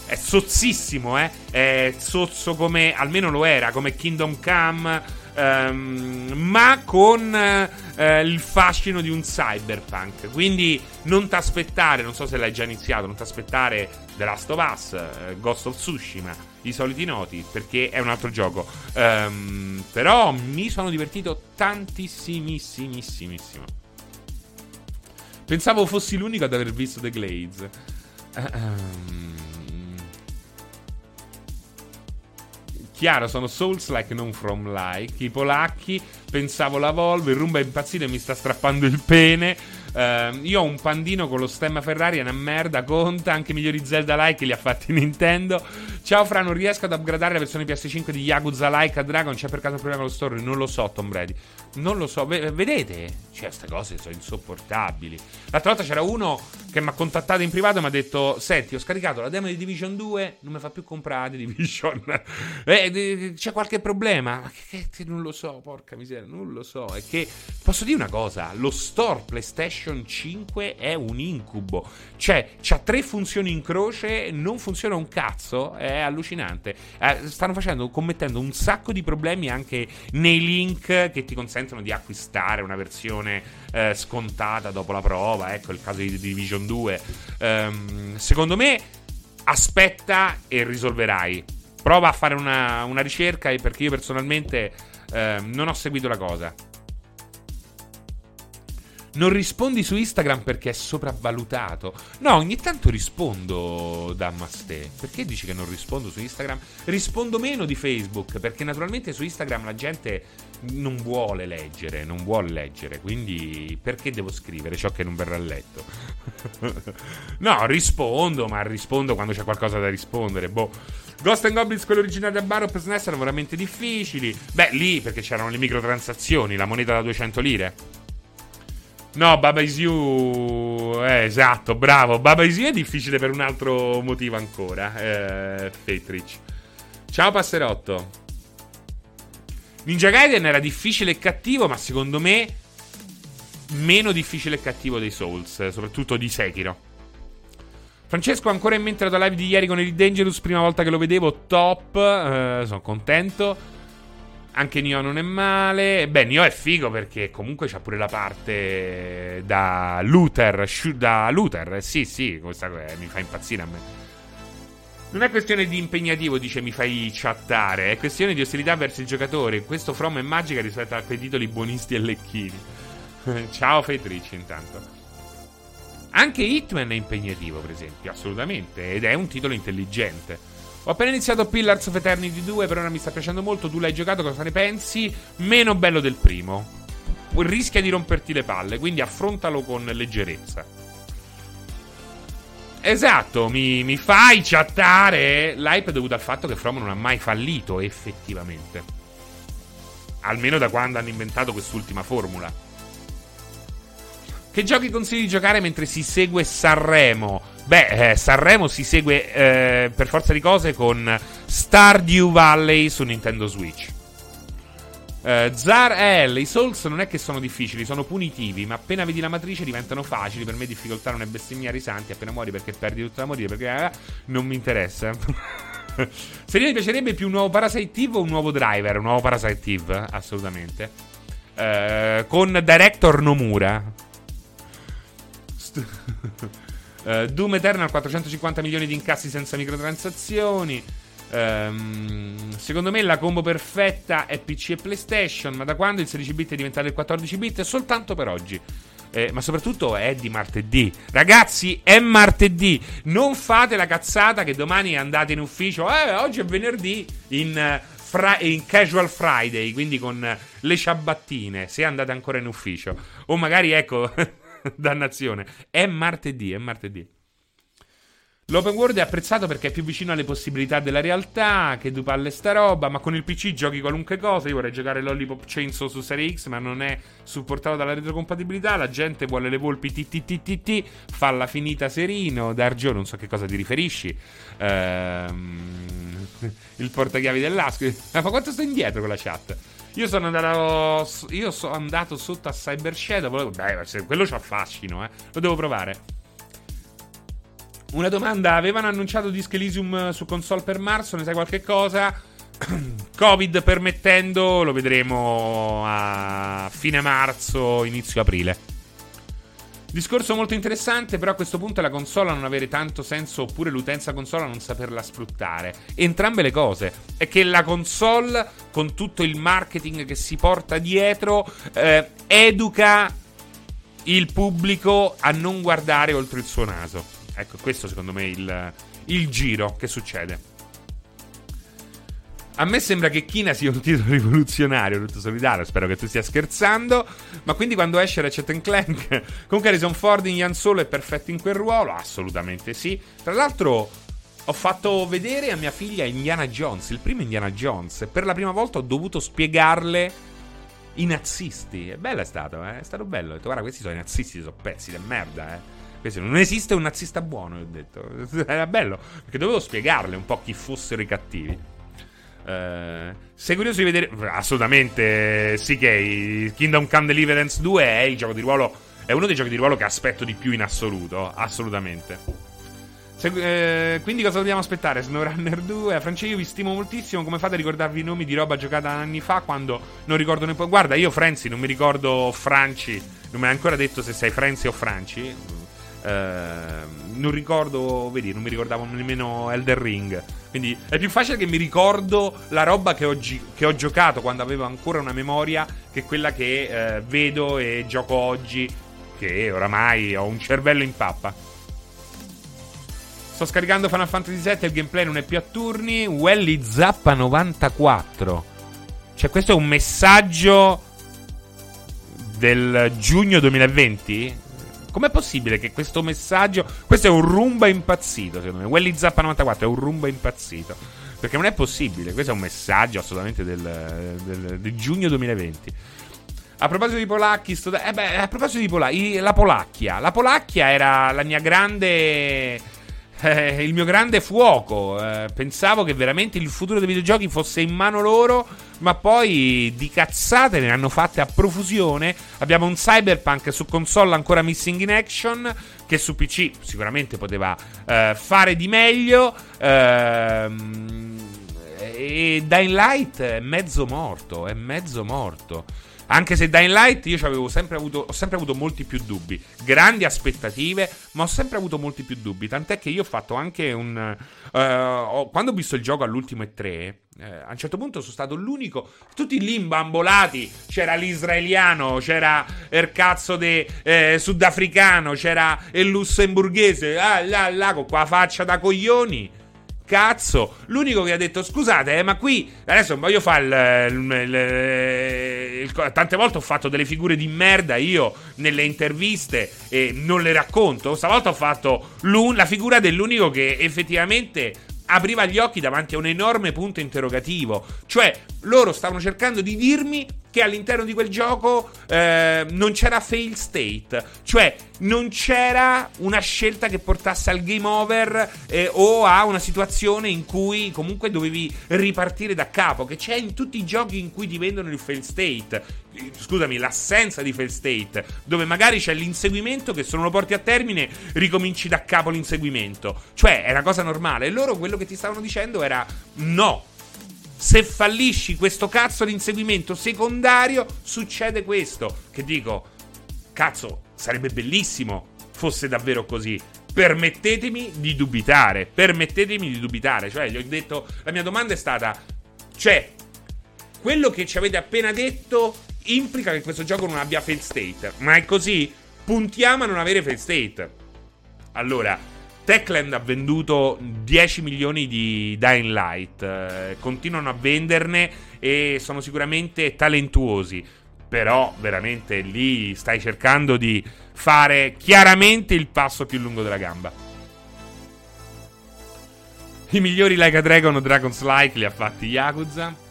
È sozzissimo, eh? È sozzo come, almeno lo era, come Kingdom Come ehm, ma con eh, il fascino di un cyberpunk. Quindi non ti aspettare, non so se l'hai già iniziato, non ti aspettare The Last of Us, eh, Ghost of Tsushima, i soliti noti, perché è un altro gioco. Um, però mi sono divertito tantissimissimissimo. Pensavo fossi l'unico ad aver visto The Glades. Um, Chiaro, sono Souls-like, non from-like. I polacchi, pensavo la Volvo, il Rumba è impazzito e mi sta strappando il pene. Uh, io ho un pandino con lo stemma Ferrari, è una merda, conta. Anche migliori Zelda-like li ha fatti *laughs* Nintendo. Ciao Fra, non riesco ad upgradare la versione PS5 di Yakuza Like a Dragon. C'è per caso un problema con lo store? Non lo so, Tom Brady. Non lo so. V- vedete? Cioè, queste cose sono insopportabili. L'altra volta c'era uno che mi ha contattato in privato e mi ha detto: Senti, ho scaricato la demo di Division 2, non mi fa più comprare Division. *laughs* eh, c'è qualche problema? Che, che, non lo so, porca miseria, non lo so. È che posso dire una cosa: lo store PlayStation 5 è un incubo. Cioè, c'ha tre funzioni in croce, non funziona un cazzo. È allucinante. Eh, stanno facendo, commettendo un sacco di problemi anche nei link che ti consentono di acquistare una versione eh, scontata dopo la prova. Ecco il caso di Division 2. Um, secondo me, aspetta e risolverai. Prova a fare una, una ricerca perché io personalmente eh, non ho seguito la cosa. Non rispondi su Instagram perché è sopravvalutato. No, ogni tanto rispondo, Dammaste. Perché dici che non rispondo su Instagram? Rispondo meno di Facebook, perché naturalmente su Instagram la gente non vuole leggere, non vuole leggere, quindi perché devo scrivere ciò che non verrà letto? *laughs* no, rispondo, ma rispondo quando c'è qualcosa da rispondere. Boh. Ghost and Goblins, quello originale da Barop SNES, erano veramente difficili. Beh, lì perché c'erano le microtransazioni, la moneta da 200 lire. No, Baba Is You. Eh, esatto, bravo. Baba Is You è difficile per un altro motivo ancora. Eh, Fatrich. Ciao, Passerotto. Ninja Gaiden era difficile e cattivo, ma secondo me meno difficile e cattivo dei Souls, soprattutto di Sekiro. Francesco, ancora in mente la live di ieri con Elite Dangerous, prima volta che lo vedevo, top, eh, sono contento. Anche Nio non è male. Beh, Nio è figo perché comunque c'ha pure la parte da Luther. Da Luther, sì, sì, questa mi fa impazzire a me. Non è questione di impegnativo, dice mi fai chattare, è questione di ostilità verso il giocatore. Questo From è magica rispetto a quei titoli buonisti e lecchini. *laughs* Ciao Fetrici intanto. Anche Hitman è impegnativo, per esempio, assolutamente, ed è un titolo intelligente. Ho appena iniziato Pillars of Eternity 2, per ora mi sta piacendo molto. Tu l'hai giocato, cosa ne pensi? Meno bello del primo. Rischia di romperti le palle, quindi affrontalo con leggerezza. Esatto, mi, mi fai chattare. L'hype è dovuto al fatto che From non ha mai fallito, effettivamente. Almeno da quando hanno inventato quest'ultima formula. Che giochi consigli di giocare mentre si segue Sanremo? Beh, eh, Sanremo si segue eh, per forza di cose con Stardew Valley su Nintendo Switch. Uh, Zar L. I Souls non è che sono difficili, sono punitivi, ma appena vedi la matrice diventano facili. Per me difficoltà non è bestemmiare i santi. Appena muori perché perdi tutta la morire, perché eh, non mi interessa. *laughs* Seria mi piacerebbe più un nuovo Parasite Eve o un nuovo driver? Un nuovo Parasite Eve, assolutamente. Uh, con Director Nomura uh, *laughs* Doom Eternal 450 milioni di incassi senza microtransazioni. Um, secondo me la combo perfetta è PC e PlayStation, ma da quando il 16 bit è diventato il 14 bit? Soltanto per oggi. Eh, ma soprattutto è di martedì. Ragazzi, è martedì. Non fate la cazzata che domani andate in ufficio. Eh, oggi è venerdì in, uh, fra- in Casual Friday, quindi con le ciabattine, se andate ancora in ufficio. O magari, ecco, *laughs* *laughs* Dannazione. È martedì, è martedì. L'open world è apprezzato perché è più vicino alle possibilità della realtà, che du palle sta roba, ma con il PC giochi qualunque cosa. Io vorrei giocare Lollipop Chainsaw su Serie X, ma non è supportato dalla retrocompatibilità. La gente vuole le volpi TTTTT, falla finita serino. Dargio, non so che cosa ti riferisci. Ehm, *laughs* il portachiavi dell'asco. Ma quanto sto indietro con la chat? Io sono andato. Io sono andato sotto a Cyber Shadow. Beh, quello c'ha fascino, eh. Lo devo provare. Una domanda: avevano annunciato Disc Elysium su console per marzo? Ne sai qualche cosa? *clears throat* Covid permettendo, lo vedremo a fine marzo, inizio aprile. Discorso molto interessante, però a questo punto la console non avere tanto senso oppure l'utenza console non saperla sfruttare. Entrambe le cose. È che la console, con tutto il marketing che si porta dietro, eh, educa il pubblico a non guardare oltre il suo naso. Ecco, questo secondo me è il, il giro che succede. A me sembra che Kina sia un titolo rivoluzionario, tutto solidario. Spero che tu stia scherzando. Ma quindi quando esce Ratchet Clank, *laughs* comunque Harrison Ford in Ian Solo è perfetto in quel ruolo? Assolutamente sì. Tra l'altro, ho fatto vedere a mia figlia Indiana Jones, il primo Indiana Jones. E per la prima volta ho dovuto spiegarle i nazisti. È bello è stato, eh? È stato bello. Ho detto, guarda, questi sono i nazisti, sono pezzi di merda, eh. Non esiste un nazista buono, ho detto. *laughs* Era bello, perché dovevo spiegarle un po' chi fossero i cattivi. Uh, sei curioso di vedere? Assolutamente sì che Kingdom Come Deliverance 2 è il gioco di ruolo. È uno dei giochi di ruolo che aspetto di più in assoluto. Assolutamente. Se, eh, quindi cosa dobbiamo aspettare? SnowRunner 2? Francesco, io vi stimo moltissimo. Come fate a ricordarvi i nomi di roba giocata anni fa quando non ricordo neppure. Guarda, io Franci non mi ricordo Franci. Non mi hai ancora detto se sei Franci o Franci. Eh, non ricordo, vedi, non mi ricordavo nemmeno Elder Ring. Quindi è più facile che mi ricordo la roba che ho, gi- che ho giocato quando avevo ancora una memoria che quella che eh, vedo e gioco oggi, che oramai ho un cervello in pappa. Sto scaricando Final Fantasy VII, il gameplay non è più a turni. Welly Zappa 94. Cioè, questo è un messaggio del giugno 2020? Com'è possibile che questo messaggio. Questo è un rumba impazzito, secondo me. Welly Zappa 94 è un rumba impazzito. Perché non è possibile. Questo è un messaggio assolutamente del, del, del giugno 2020. A proposito di polacchi, sto eh beh, a proposito di polacchi, la Polacchia. La Polacchia era la mia grande. eh, il mio grande fuoco. Eh, pensavo che veramente il futuro dei videogiochi fosse in mano loro. Ma poi di cazzate ne hanno fatte a profusione. Abbiamo un Cyberpunk su console ancora missing in action. Che su PC sicuramente poteva eh, fare di meglio. Ehm, e Dying Light è mezzo morto. È mezzo morto. Anche se Dying Light io avevo sempre avuto, ho sempre avuto molti più dubbi. Grandi aspettative, ma ho sempre avuto molti più dubbi. Tant'è che io ho fatto anche un. Uh, quando ho visto il gioco all'ultimo E3, eh, a un certo punto sono stato l'unico. Tutti lì imbambolati. C'era l'israeliano, c'era il cazzo de, eh, sudafricano, c'era il lussemburghese. Ah, là, là, con qua faccia da coglioni cazzo. L'unico che ha detto: Scusate, eh, ma qui adesso voglio fare il, il, il, Tante volte ho fatto delle figure di merda io nelle interviste e non le racconto. Stavolta ho fatto la figura dell'unico che effettivamente apriva gli occhi davanti a un enorme punto interrogativo. Cioè, loro stavano cercando di dirmi che all'interno di quel gioco eh, non c'era fail state, cioè non c'era una scelta che portasse al game over eh, o a una situazione in cui comunque dovevi ripartire da capo, che c'è in tutti i giochi in cui ti vendono il fail state. Scusami, l'assenza di fail state, dove magari c'è l'inseguimento che se non lo porti a termine ricominci da capo l'inseguimento. Cioè, è una cosa normale. E loro quello che ti stavano dicendo era no, se fallisci questo cazzo di inseguimento secondario, succede questo. Che dico, cazzo, sarebbe bellissimo fosse davvero così. Permettetemi di dubitare. Permettetemi di dubitare. Cioè, gli ho detto, la mia domanda è stata, cioè, quello che ci avete appena detto implica che questo gioco non abbia fail state. Ma è così? Puntiamo a non avere fail state. Allora, Techland ha venduto 10 milioni di Dying Light, eh, continuano a venderne e sono sicuramente talentuosi, però veramente lì stai cercando di fare chiaramente il passo più lungo della gamba. I migliori Like a Dragon o Dragon's Like li ha fatti Yakuza.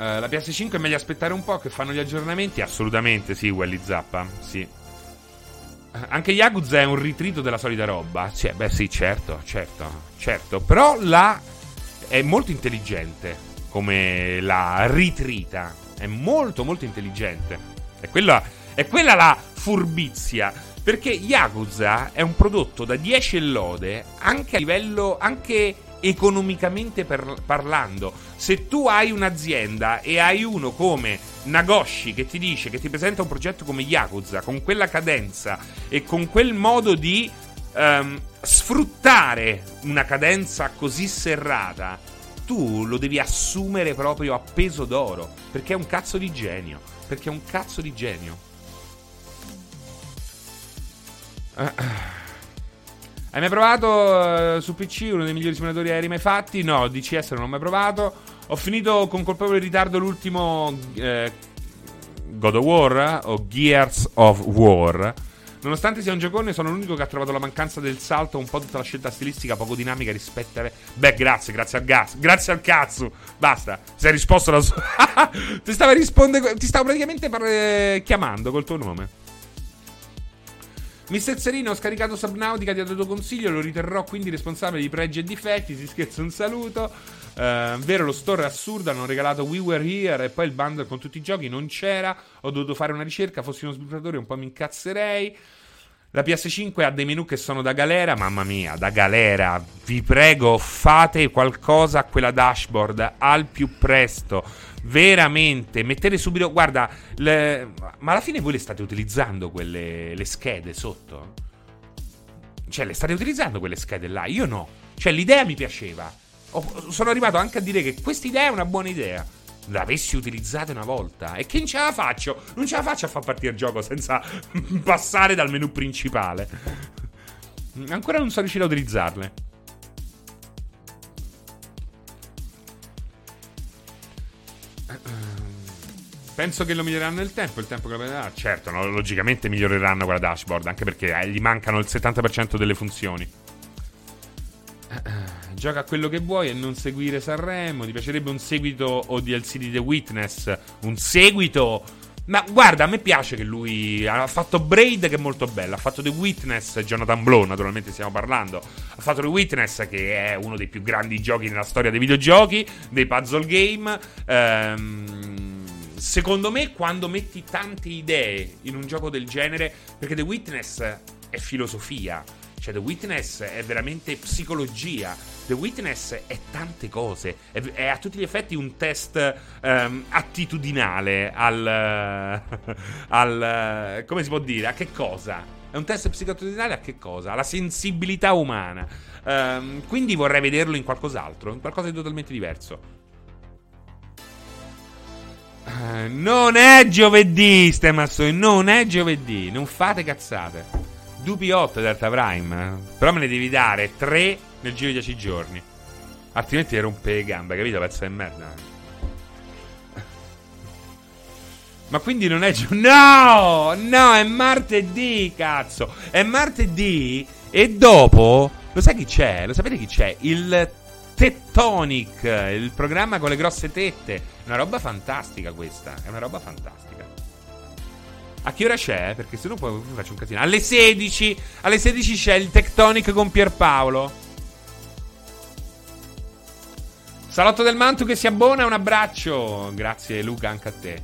Uh, la PS5 è meglio aspettare un po' che fanno gli aggiornamenti? Assolutamente sì, Welly Zappa, sì. Anche Yakuza è un ritrito della solita roba. Cioè, beh, sì, certo, certo, certo. Però la è molto intelligente come la ritrita. È molto, molto intelligente. È quella, è quella la furbizia. Perché Yakuza è un prodotto da 10 e lode anche a livello. anche economicamente per, parlando. Se tu hai un'azienda e hai uno come Nagoshi che ti dice, che ti presenta un progetto come Yakuza, con quella cadenza e con quel modo di um, sfruttare una cadenza così serrata, tu lo devi assumere proprio a peso d'oro, perché è un cazzo di genio, perché è un cazzo di genio. Uh, hai mai provato uh, su PC uno dei migliori simulatori aerei mai fatti? No, DCS non ho mai provato. Ho finito con colpevole ritardo l'ultimo eh, God of War o Gears of War. Nonostante sia un giocone, sono l'unico che ha trovato la mancanza del salto, un po' tutta la scelta stilistica poco dinamica rispetto a. Beh, grazie, grazie al gas. Grazie al cazzo. Basta. Si è risposto da solo. *laughs* ti stava rispondendo. Ti stavo praticamente par- chiamando col tuo nome. Mister Serino, ho scaricato Subnautica, ti ha dato consiglio, lo riterrò quindi responsabile di pregi e difetti, si scherza un saluto. Uh, vero, lo store è assurdo, hanno regalato We Were Here e poi il bundle con tutti i giochi non c'era, ho dovuto fare una ricerca, fossi uno sviluppatore un po' mi incazzerei. La PS5 ha dei menu che sono da galera, mamma mia, da galera. Vi prego, fate qualcosa a quella dashboard al più presto veramente mettete subito. Guarda, le, ma alla fine voi le state utilizzando quelle le schede sotto? Cioè, le state utilizzando quelle schede là? Io no. Cioè, l'idea mi piaceva. Sono arrivato anche a dire che questa idea è una buona idea. L'avessi utilizzata una volta. E che non ce la faccio? Non ce la faccio a far partire il gioco senza *laughs* passare dal menu principale. Ancora non sono riuscito a utilizzarle. Penso che lo miglioreranno nel tempo. Il tempo che lo miglioreranno. Certo, no, logicamente miglioreranno quella dashboard. Anche perché eh, gli mancano il 70% delle funzioni. Gioca a quello che vuoi e non seguire Sanremo. Ti piacerebbe un seguito o DLC di The Witness? Un seguito? Ma guarda, a me piace che lui ha fatto Braid che è molto bello, ha fatto The Witness, Jonathan Blow naturalmente stiamo parlando, ha fatto The Witness che è uno dei più grandi giochi nella storia dei videogiochi, dei puzzle game. Ehm, secondo me quando metti tante idee in un gioco del genere, perché The Witness è filosofia, cioè, The Witness è veramente psicologia. The Witness è tante cose. È, è a tutti gli effetti un test um, attitudinale al, *laughs* al. come si può dire? A che cosa? È un test psicotudinale a che cosa? Alla sensibilità umana. Um, quindi vorrei vederlo in qualcos'altro, in qualcosa di totalmente diverso. Uh, non è giovedì, Stemassoni, non è giovedì. Non fate cazzate. Dupi 8 Delta Prime. Però me ne devi dare 3 nel giro di 10 giorni. Altrimenti rompe le gambe, capito? Pezzo di merda. Ma quindi non è. No! No, è martedì, cazzo! È martedì e dopo. Lo sai chi c'è? Lo sapete chi c'è? Il Tettonic, il programma con le grosse tette. Una roba fantastica questa. È una roba fantastica. A che ora c'è? Perché se no poi faccio un casino. Alle 16. Alle 16 c'è il Tectonic con Pierpaolo. Salotto del Mantu che si abbona. Un abbraccio. Grazie, Luca, anche a te.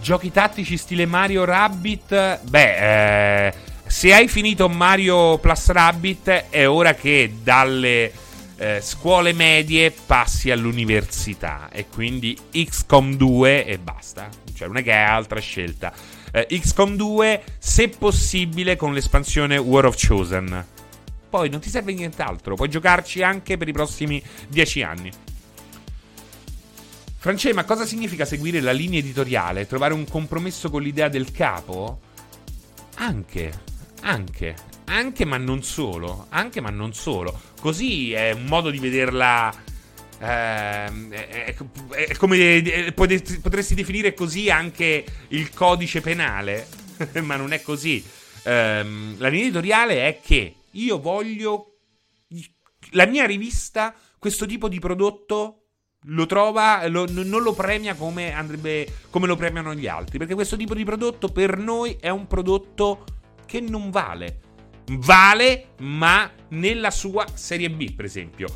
Giochi tattici stile Mario Rabbit. Beh, eh, se hai finito Mario Plus Rabbit, è ora che dalle eh, scuole medie passi all'università. E quindi XCOM 2 e basta cioè non è che hai altra scelta. Eh, XCOM 2, se possibile, con l'espansione War of Chosen. Poi non ti serve nient'altro, puoi giocarci anche per i prossimi 10 anni. Francesco, ma cosa significa seguire la linea editoriale? Trovare un compromesso con l'idea del capo? Anche, anche, anche ma non solo, anche ma non solo. Così è un modo di vederla Ehm, è, è, è, come potresti definire così anche il codice penale, *laughs* ma non è così. Ehm, la linea editoriale è che io voglio la mia rivista questo tipo di prodotto lo trova, lo, non lo premia come, andrebbe, come lo premiano gli altri, perché questo tipo di prodotto per noi è un prodotto che non vale. Vale, ma nella sua serie B, per esempio.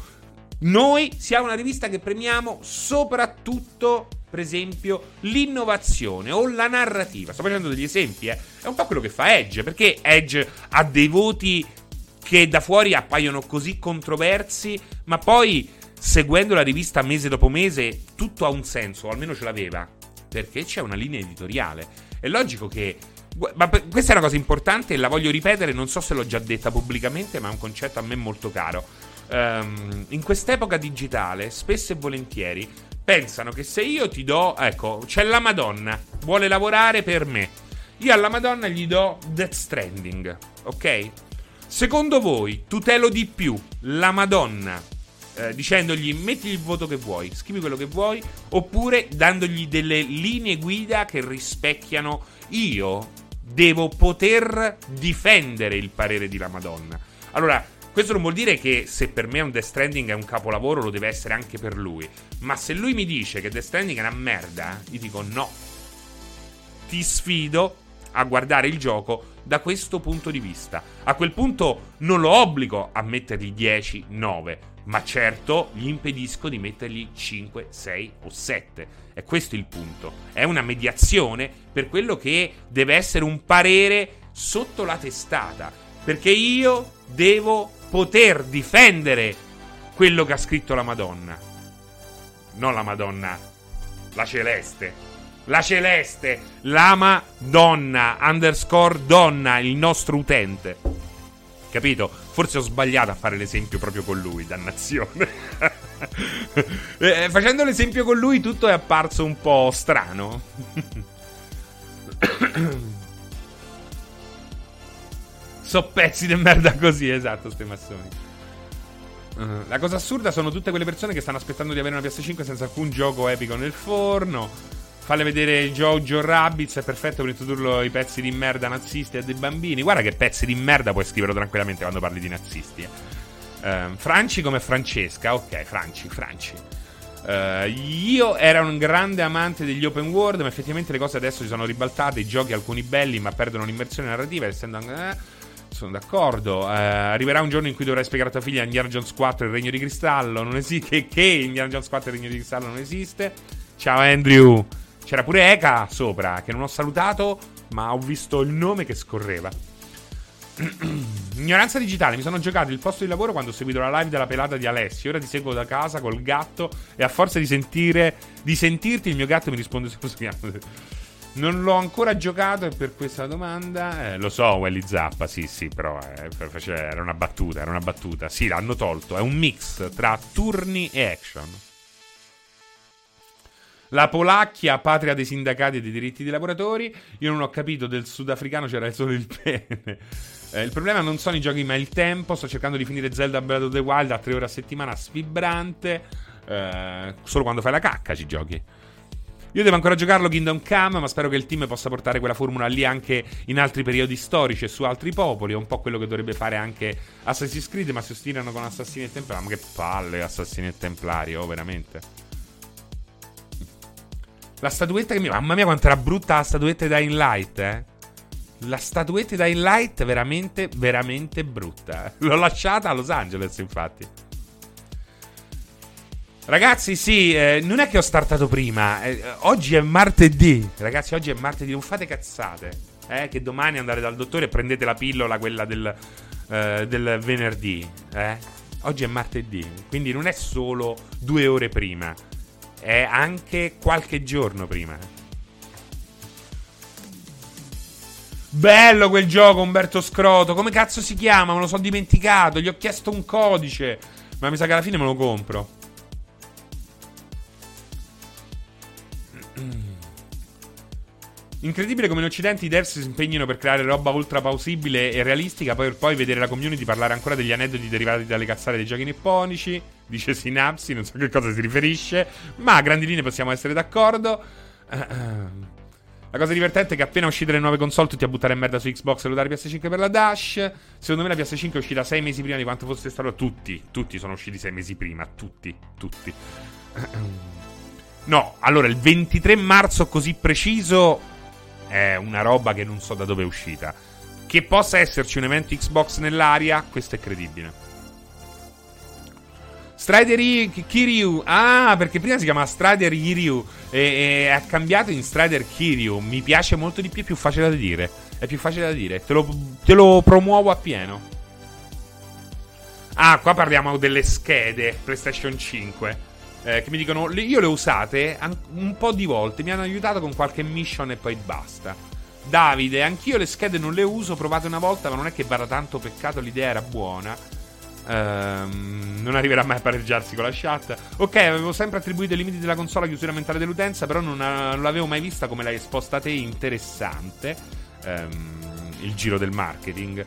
Noi siamo una rivista che premiamo soprattutto, per esempio, l'innovazione o la narrativa. Sto facendo degli esempi, eh. È un po' quello che fa Edge, perché Edge ha dei voti che da fuori appaiono così controversi, ma poi seguendo la rivista mese dopo mese tutto ha un senso, o almeno ce l'aveva, perché c'è una linea editoriale. È logico che ma questa è una cosa importante e la voglio ripetere, non so se l'ho già detta pubblicamente, ma è un concetto a me molto caro um, in quest'epoca digitale, spesso e volentieri, pensano che se io ti do, ecco, c'è la Madonna, vuole lavorare per me. Io alla Madonna gli do Death Stranding, ok? Secondo voi tutelo di più la Madonna eh, dicendogli metti il voto che vuoi, scrivi quello che vuoi, oppure dandogli delle linee guida che rispecchiano io devo poter difendere il parere di la Madonna. Allora, questo non vuol dire che se per me un Death Stranding è un capolavoro lo deve essere anche per lui. Ma se lui mi dice che Death Stranding è una merda, io dico no. Ti sfido a guardare il gioco da questo punto di vista. A quel punto non lo obbligo a mettergli 10, 9, ma certo gli impedisco di mettergli 5, 6 o 7. E questo il punto. È una mediazione per quello che deve essere un parere sotto la testata. Perché io devo poter difendere quello che ha scritto la Madonna. Non la Madonna, la Celeste. La Celeste, la Madonna, underscore donna, il nostro utente. Capito? Forse ho sbagliato a fare l'esempio proprio con lui, dannazione. *laughs* eh, facendo l'esempio con lui tutto è apparso un po' strano. *coughs* So pezzi di merda così, esatto, ste massoni. Uh, la cosa assurda sono tutte quelle persone che stanno aspettando di avere una PS5 senza alcun gioco epico nel forno. Falle vedere Jojo Rabbids, è perfetto per introdurlo i pezzi di merda nazisti e dei bambini. Guarda che pezzi di merda puoi scriverlo tranquillamente quando parli di nazisti. Eh. Uh, Franci come Francesca, ok, Franci, Franci. Uh, io ero un grande amante degli open world, ma effettivamente le cose adesso si sono ribaltate. I giochi alcuni belli, ma perdono l'immersione narrativa. Essendo. Eh, sono d'accordo. Uh, arriverà un giorno in cui dovrai spiegare a tua figlia Indiana Jones 4 il regno di cristallo. Non esiste. Che, che Indiana Jones 4 il regno di cristallo non esiste. Ciao Andrew. C'era pure Eka sopra, che non ho salutato, ma ho visto il nome che scorreva. *clears throat* Ignoranza digitale, mi sono giocato il posto di lavoro quando ho seguito la live della pelata di Alessio. Ora ti seguo da casa col gatto e a forza di sentire di sentirti il mio gatto mi risponde se si chiama. *laughs* Non l'ho ancora giocato e per questa domanda eh, lo so, Welly Zappa, sì, sì, però eh, era una battuta, era una battuta. Sì, l'hanno tolto, è un mix tra turni e action. La Polacchia, patria dei sindacati e dei diritti dei lavoratori. Io non ho capito, del sudafricano c'era solo il pene. Eh, il problema non sono i giochi, ma il tempo. Sto cercando di finire Zelda Breath of the Wild a tre ore a settimana, sfibrante. Eh, solo quando fai la cacca ci giochi. Io devo ancora giocarlo Kingdom Come, ma spero che il team possa portare quella formula lì anche in altri periodi storici e su altri popoli. È un po' quello che dovrebbe fare anche Assassin's Creed, ma si ostinano con Assassini e Templari. Ma che palle Assassini e Templari, oh, veramente. La statuetta che mi... Mamma mia quanto era brutta la statuetta di Dying Light, eh. La statuetta di Light veramente, veramente brutta. *laughs* L'ho lasciata a Los Angeles, infatti. Ragazzi, sì, eh, non è che ho startato prima. Eh, oggi è martedì. Ragazzi, oggi è martedì. Non fate cazzate. Eh, che domani andate dal dottore e prendete la pillola, quella del, eh, del venerdì. Eh? Oggi è martedì. Quindi non è solo due ore prima. È anche qualche giorno prima. Bello quel gioco, Umberto Scroto. Come cazzo si chiama? Me lo sono dimenticato. Gli ho chiesto un codice. Ma mi sa che alla fine me lo compro. Incredibile come in Occidente i devs si impegnino per creare roba ultra plausibile e realistica, per poi vedere la community parlare ancora degli aneddoti derivati dalle cazzate dei giochi nipponici. *laughs* Dice Synapsi, non so a che cosa si riferisce, ma a grandi linee possiamo essere d'accordo. La cosa divertente è che appena uscite le nuove console, tutti a buttare in merda su Xbox e lodare PS5 per la Dash. Secondo me la PS5 è uscita 6 mesi prima di quanto fosse stato. Tutti, tutti sono usciti 6 mesi prima. Tutti, tutti. *clears throat* No, allora il 23 marzo così preciso è una roba che non so da dove è uscita. Che possa esserci un evento Xbox nell'aria, questo è credibile. Strider Kiryu. Ah, perché prima si chiamava Strider Kiryu e, e ha cambiato in Strider Kiryu. Mi piace molto di più, è più facile da dire. È più facile da dire. Te lo, te lo promuovo appieno. Ah, qua parliamo delle schede PlayStation 5. Eh, che mi dicono, io le ho usate un po' di volte. Mi hanno aiutato con qualche mission e poi basta. Davide, anch'io le schede non le uso. Provate una volta, ma non è che vada tanto peccato. L'idea era buona. Um, non arriverà mai a pareggiarsi con la chat. Ok, avevo sempre attribuito i limiti della console alla chiusura mentale dell'utenza, però non, non l'avevo mai vista come l'hai esposta te. Interessante. Um, il giro del marketing.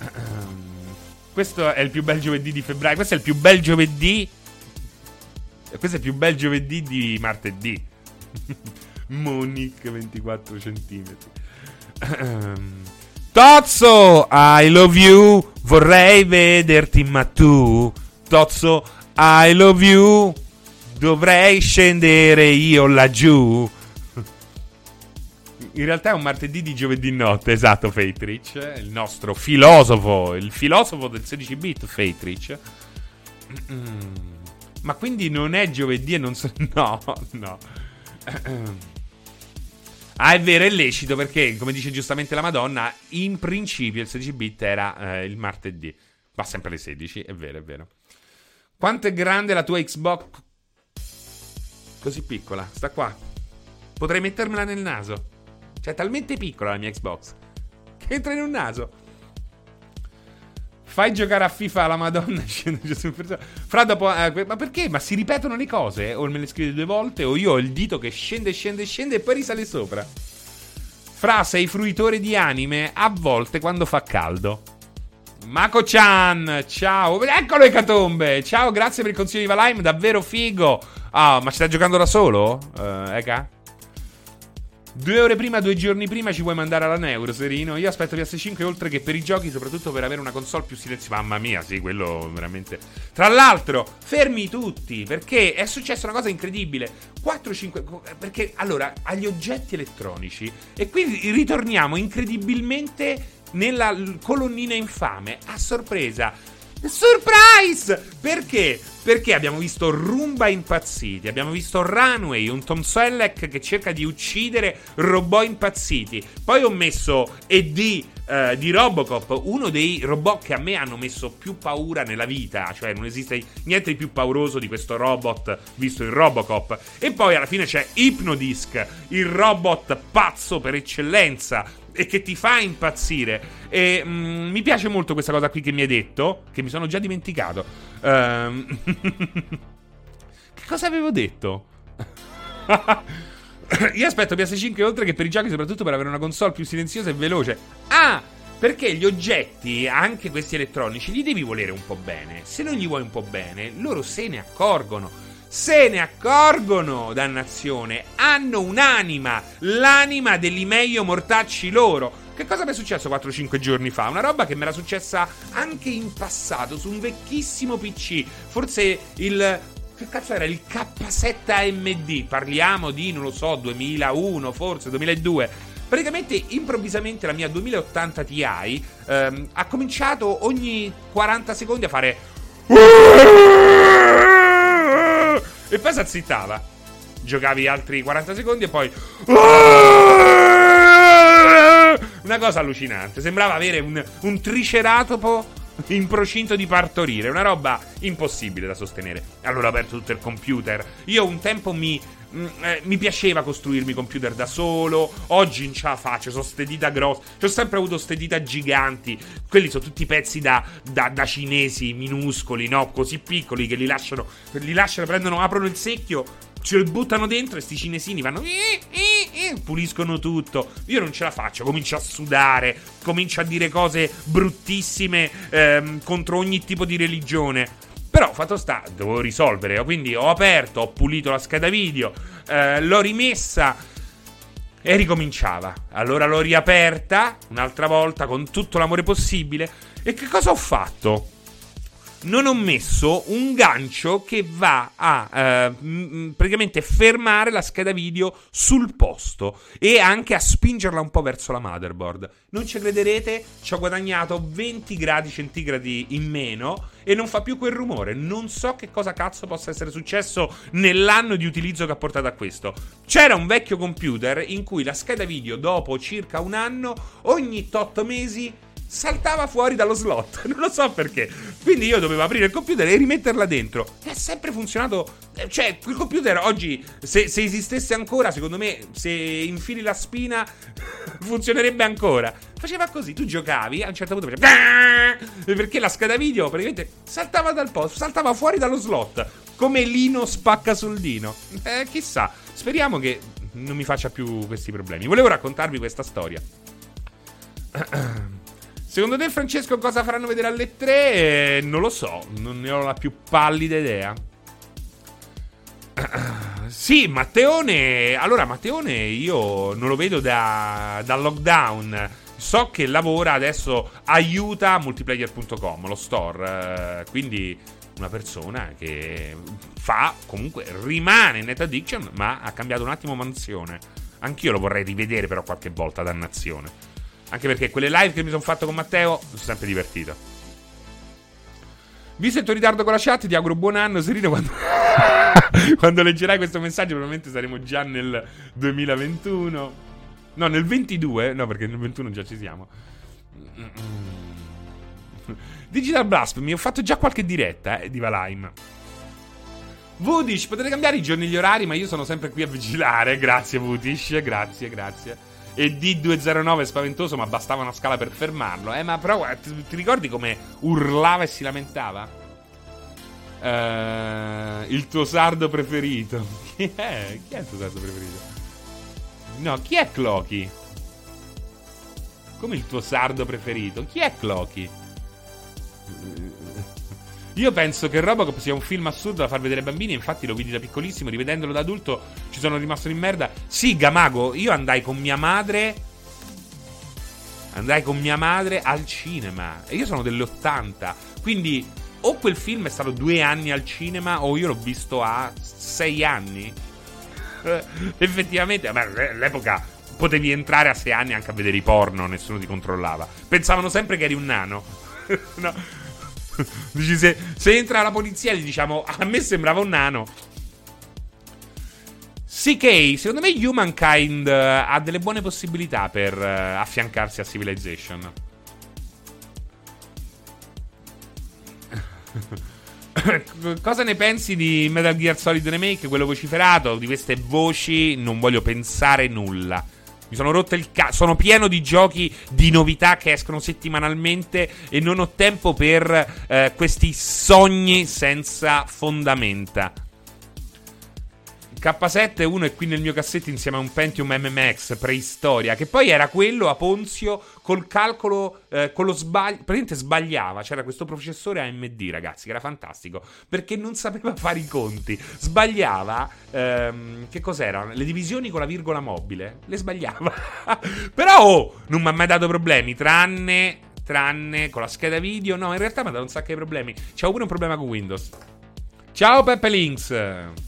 Um, *clears throat* questo è il più bel giovedì di febbraio. Questo è il più bel giovedì. Questo è più bel giovedì di martedì. *laughs* Monique 24 cm. Tozzo, I love you. Vorrei vederti, ma tu, Tozzo, I love you. Dovrei scendere io laggiù. In realtà è un martedì di giovedì notte, esatto, Fatrich. Il nostro filosofo, il filosofo del 16 bit, Fatrich. Ma quindi non è giovedì e non so. *laughs* No, no. Ah, è vero, è lecito perché, come dice giustamente la Madonna, in principio il 16 bit era eh, il martedì. Va sempre alle 16, è vero, è vero. Quanto è grande la tua Xbox? Così piccola, sta qua. Potrei mettermela nel naso. Cioè, è talmente piccola la mia Xbox che entra in un naso. Fai giocare a FIFA la Madonna *laughs* Fra dopo. Eh, ma perché? Ma si ripetono le cose? O me le scrivete due volte? O io ho il dito che scende, scende, scende e poi risale sopra. Fra sei fruitore di anime a volte quando fa caldo. Mako-chan, ciao. Eccolo Ecatombe. Ciao, grazie per il consiglio di Valheim, davvero figo. Ah, ma ci stai giocando da solo? Uh, Eka? Due ore prima, due giorni prima ci vuoi mandare alla Neuro, Serino? Io aspetto PS5 oltre che per i giochi, soprattutto per avere una console più silenziosa. Mamma mia, sì, quello veramente. Tra l'altro, fermi tutti, perché è successa una cosa incredibile. 4-5. Perché allora, agli oggetti elettronici. E quindi ritorniamo incredibilmente nella colonnina infame. A sorpresa Surprise! Perché? Perché abbiamo visto Rumba impazziti, abbiamo visto Runway, un Tom Selleck che cerca di uccidere robot impazziti. Poi ho messo ED uh, di Robocop, uno dei robot che a me hanno messo più paura nella vita, cioè non esiste niente di più pauroso di questo robot visto in Robocop. E poi alla fine c'è Hypnodisc, il robot pazzo per eccellenza e che ti fa impazzire. E mm, mi piace molto questa cosa qui che mi hai detto, che mi sono già dimenticato. Um, *laughs* che cosa avevo detto? *laughs* Io aspetto PS5 oltre che per i giochi, soprattutto per avere una console più silenziosa e veloce. Ah! Perché gli oggetti, anche questi elettronici, li devi volere un po' bene. Se non gli vuoi un po' bene, loro se ne accorgono se ne accorgono, dannazione, hanno un'anima, l'anima dell'Imeio mortacci loro. Che cosa mi è successo 4-5 giorni fa? Una roba che mi era successa anche in passato su un vecchissimo PC, forse il che cazzo era il K7 AMD? Parliamo di, non lo so, 2001, forse 2002. Praticamente, improvvisamente, la mia 2080 Ti ehm, ha cominciato ogni 40 secondi a fare. E poi si azzittava. Giocavi altri 40 secondi e poi. Una cosa allucinante. Sembrava avere un, un triceratopo in procinto di partorire. Una roba impossibile da sostenere. Allora ho aperto tutto il computer. Io un tempo mi Mm, eh, mi piaceva costruirmi computer da solo. Oggi non ce la faccio. Sono ste dita grosse. Ho sempre avuto ste dita giganti. Quelli sono tutti pezzi da, da, da, cinesi minuscoli, no? Così piccoli che li lasciano. Li lasciano, prendono, aprono il secchio. Ce lo buttano dentro e sti cinesini vanno. Puliscono tutto. Io non ce la faccio. Comincio a sudare. Comincio a dire cose bruttissime ehm, contro ogni tipo di religione. Però fatto sta, dovevo risolvere. Quindi ho aperto, ho pulito la scheda video, eh, l'ho rimessa e ricominciava. Allora l'ho riaperta un'altra volta con tutto l'amore possibile. E che cosa ho fatto? Non ho messo un gancio che va a eh, praticamente fermare la scheda video sul posto e anche a spingerla un po' verso la motherboard. Non ci crederete, ci ho guadagnato 20 gradi centigradi in meno e non fa più quel rumore. Non so che cosa cazzo possa essere successo nell'anno di utilizzo che ha portato a questo. C'era un vecchio computer in cui la scheda video dopo circa un anno ogni 8 mesi saltava fuori dallo slot. *laughs* Non lo so perché. Quindi io dovevo aprire il computer e rimetterla dentro. E ha sempre funzionato. Eh, cioè, quel computer oggi, se, se esistesse ancora, secondo me, se infili la spina, *laughs* funzionerebbe ancora. Faceva così, tu giocavi, a un certo punto faceva. Perché la scheda video praticamente saltava dal posto, saltava fuori dallo slot. Come Lino spacca sul Dino. Eh, chissà. Speriamo che non mi faccia più questi problemi. Volevo raccontarvi questa storia. *clears throat* Secondo te, Francesco, cosa faranno vedere alle 3? Eh, non lo so, non ne ho la più pallida idea. *clears throat* Sì, Matteone. Allora, Matteone io non lo vedo da, da lockdown. So che lavora adesso, aiuta multiplayer.com, lo store. Eh, quindi una persona che fa, comunque, rimane in Net Addiction, ma ha cambiato un attimo mansione. Anch'io lo vorrei rivedere però qualche volta, dannazione. Anche perché quelle live che mi sono fatto con Matteo sono sempre divertito. Visto il tuo ritardo con la chat, ti auguro buon anno, Serino. Quando, *laughs* quando leggerai questo messaggio, probabilmente saremo già nel 2021. No, nel 22. No, perché nel 21 già ci siamo. Digital Blast, mi ho fatto già qualche diretta eh, di Valheim. Vudish, potete cambiare i giorni e gli orari, ma io sono sempre qui a vigilare. *laughs* Grazie, Vudish. Grazie, grazie e D209 è spaventoso, ma bastava una scala per fermarlo. Eh, ma però ti, ti ricordi come urlava e si lamentava? Uh, il tuo sardo preferito. *laughs* Chi è? Chi è il tuo sardo preferito? No, chi è Clocky? Come il tuo sardo preferito? Chi è Clocky? Io penso che Robocop sia un film assurdo da far vedere ai bambini. Infatti, lo vidi da piccolissimo. Rivedendolo da adulto, ci sono rimasto in merda. Sì, Gamago, io andai con mia madre. Andai con mia madre al cinema. E io sono delle 80. Quindi, o quel film è stato due anni al cinema, o io l'ho visto a sei anni. Effettivamente, beh, all'epoca potevi entrare a sei anni anche a vedere i porno, nessuno ti controllava. Pensavano sempre che eri un nano. *laughs* no. *laughs* Dici, se, se, entra la polizia, gli diciamo: A me sembrava un nano. CK, secondo me Humankind uh, ha delle buone possibilità per uh, affiancarsi a Civilization. *laughs* Cosa ne pensi di Metal Gear Solid Remake, quello vociferato? Di queste voci non voglio pensare nulla. Mi sono rotto il cazzo. Sono pieno di giochi di novità che escono settimanalmente e non ho tempo per eh, questi sogni senza fondamenta. K7 uno è qui nel mio cassetto insieme a un Pentium MMX preistoria, che poi era quello a Ponzio col calcolo, eh, con lo sbaglio, praticamente sbagliava, c'era questo processore AMD ragazzi, che era fantastico, perché non sapeva *laughs* fare i conti, sbagliava, ehm, che cos'erano? Le divisioni con la virgola mobile, le sbagliava, *laughs* però oh, non mi ha mai dato problemi, tranne, tranne con la scheda video, no, in realtà mi ha dato un sacco di problemi, c'avevo pure un problema con Windows. Ciao Peppe Links!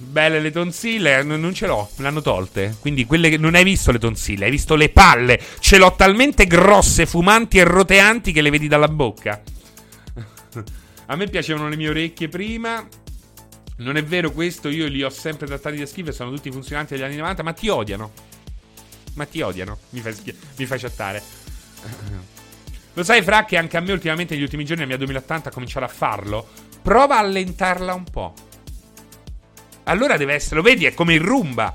Belle le tonsille, non ce l'ho, me l'hanno tolte. Quindi quelle che non hai visto le tonsille, hai visto le palle. Ce l'ho talmente grosse, fumanti e roteanti che le vedi dalla bocca. *laughs* A me piacevano le mie orecchie prima. Non è vero questo, io li ho sempre trattati da schifo e sono tutti funzionanti degli anni 90, ma ti odiano. Ma ti odiano, mi fai, schi- mi fai chattare. *laughs* Lo sai, Fra, che anche a me ultimamente negli ultimi giorni la mia 2080 ha cominciato a farlo? Prova a allentarla un po'. Allora deve essere, lo vedi, è come il rumba.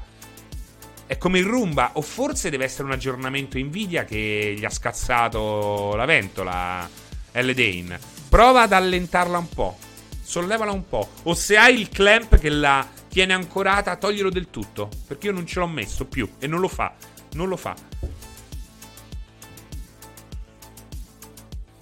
È come il rumba. O forse deve essere un aggiornamento Nvidia che gli ha scazzato la ventola. L. Dane. Prova ad allentarla un po'. Sollevala un po'. O se hai il clamp che la tiene ancorata, toglielo del tutto. Perché io non ce l'ho messo più. E non lo fa. Non lo fa.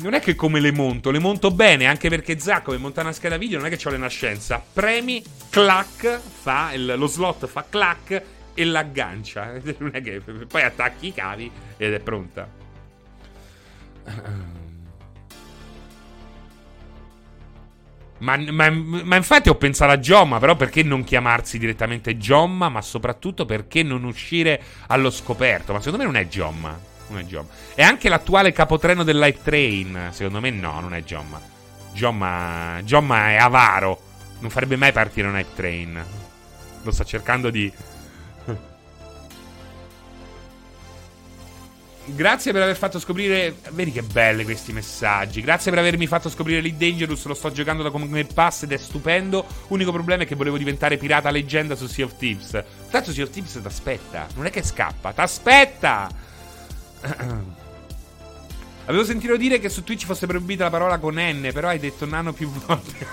Non è che come le monto, le monto bene, anche perché Zacco per montare una scheda video non è che ho le nascenza. Premi, clac, fa il, lo slot fa clac e l'aggancia. *laughs* Non è che poi attacchi i cavi ed è pronta. Ma, ma, ma, infatti ho pensato a Giomma, però perché non chiamarsi direttamente Giomma, ma soprattutto perché non uscire allo scoperto? Ma secondo me non è Giomma non è Giomma. È anche l'attuale capotreno dell'Hype Train. Secondo me no, non è Giomma. Giomma, Giomma è avaro. Non farebbe mai partire un Hype Train. Lo sta cercando di... *laughs* Grazie per aver fatto scoprire. Vedi che belli questi messaggi. Grazie per avermi fatto scoprire Lead Dangerous. Lo sto giocando da come pass ed è stupendo. Unico problema è che volevo diventare pirata leggenda su Sea of Thieves. Tanto Sea of Thieves t'aspetta. Non è che scappa, t'aspetta. *clears throat* Avevo sentito dire che su Twitch fosse proibita la parola con N, però hai detto nano più volte.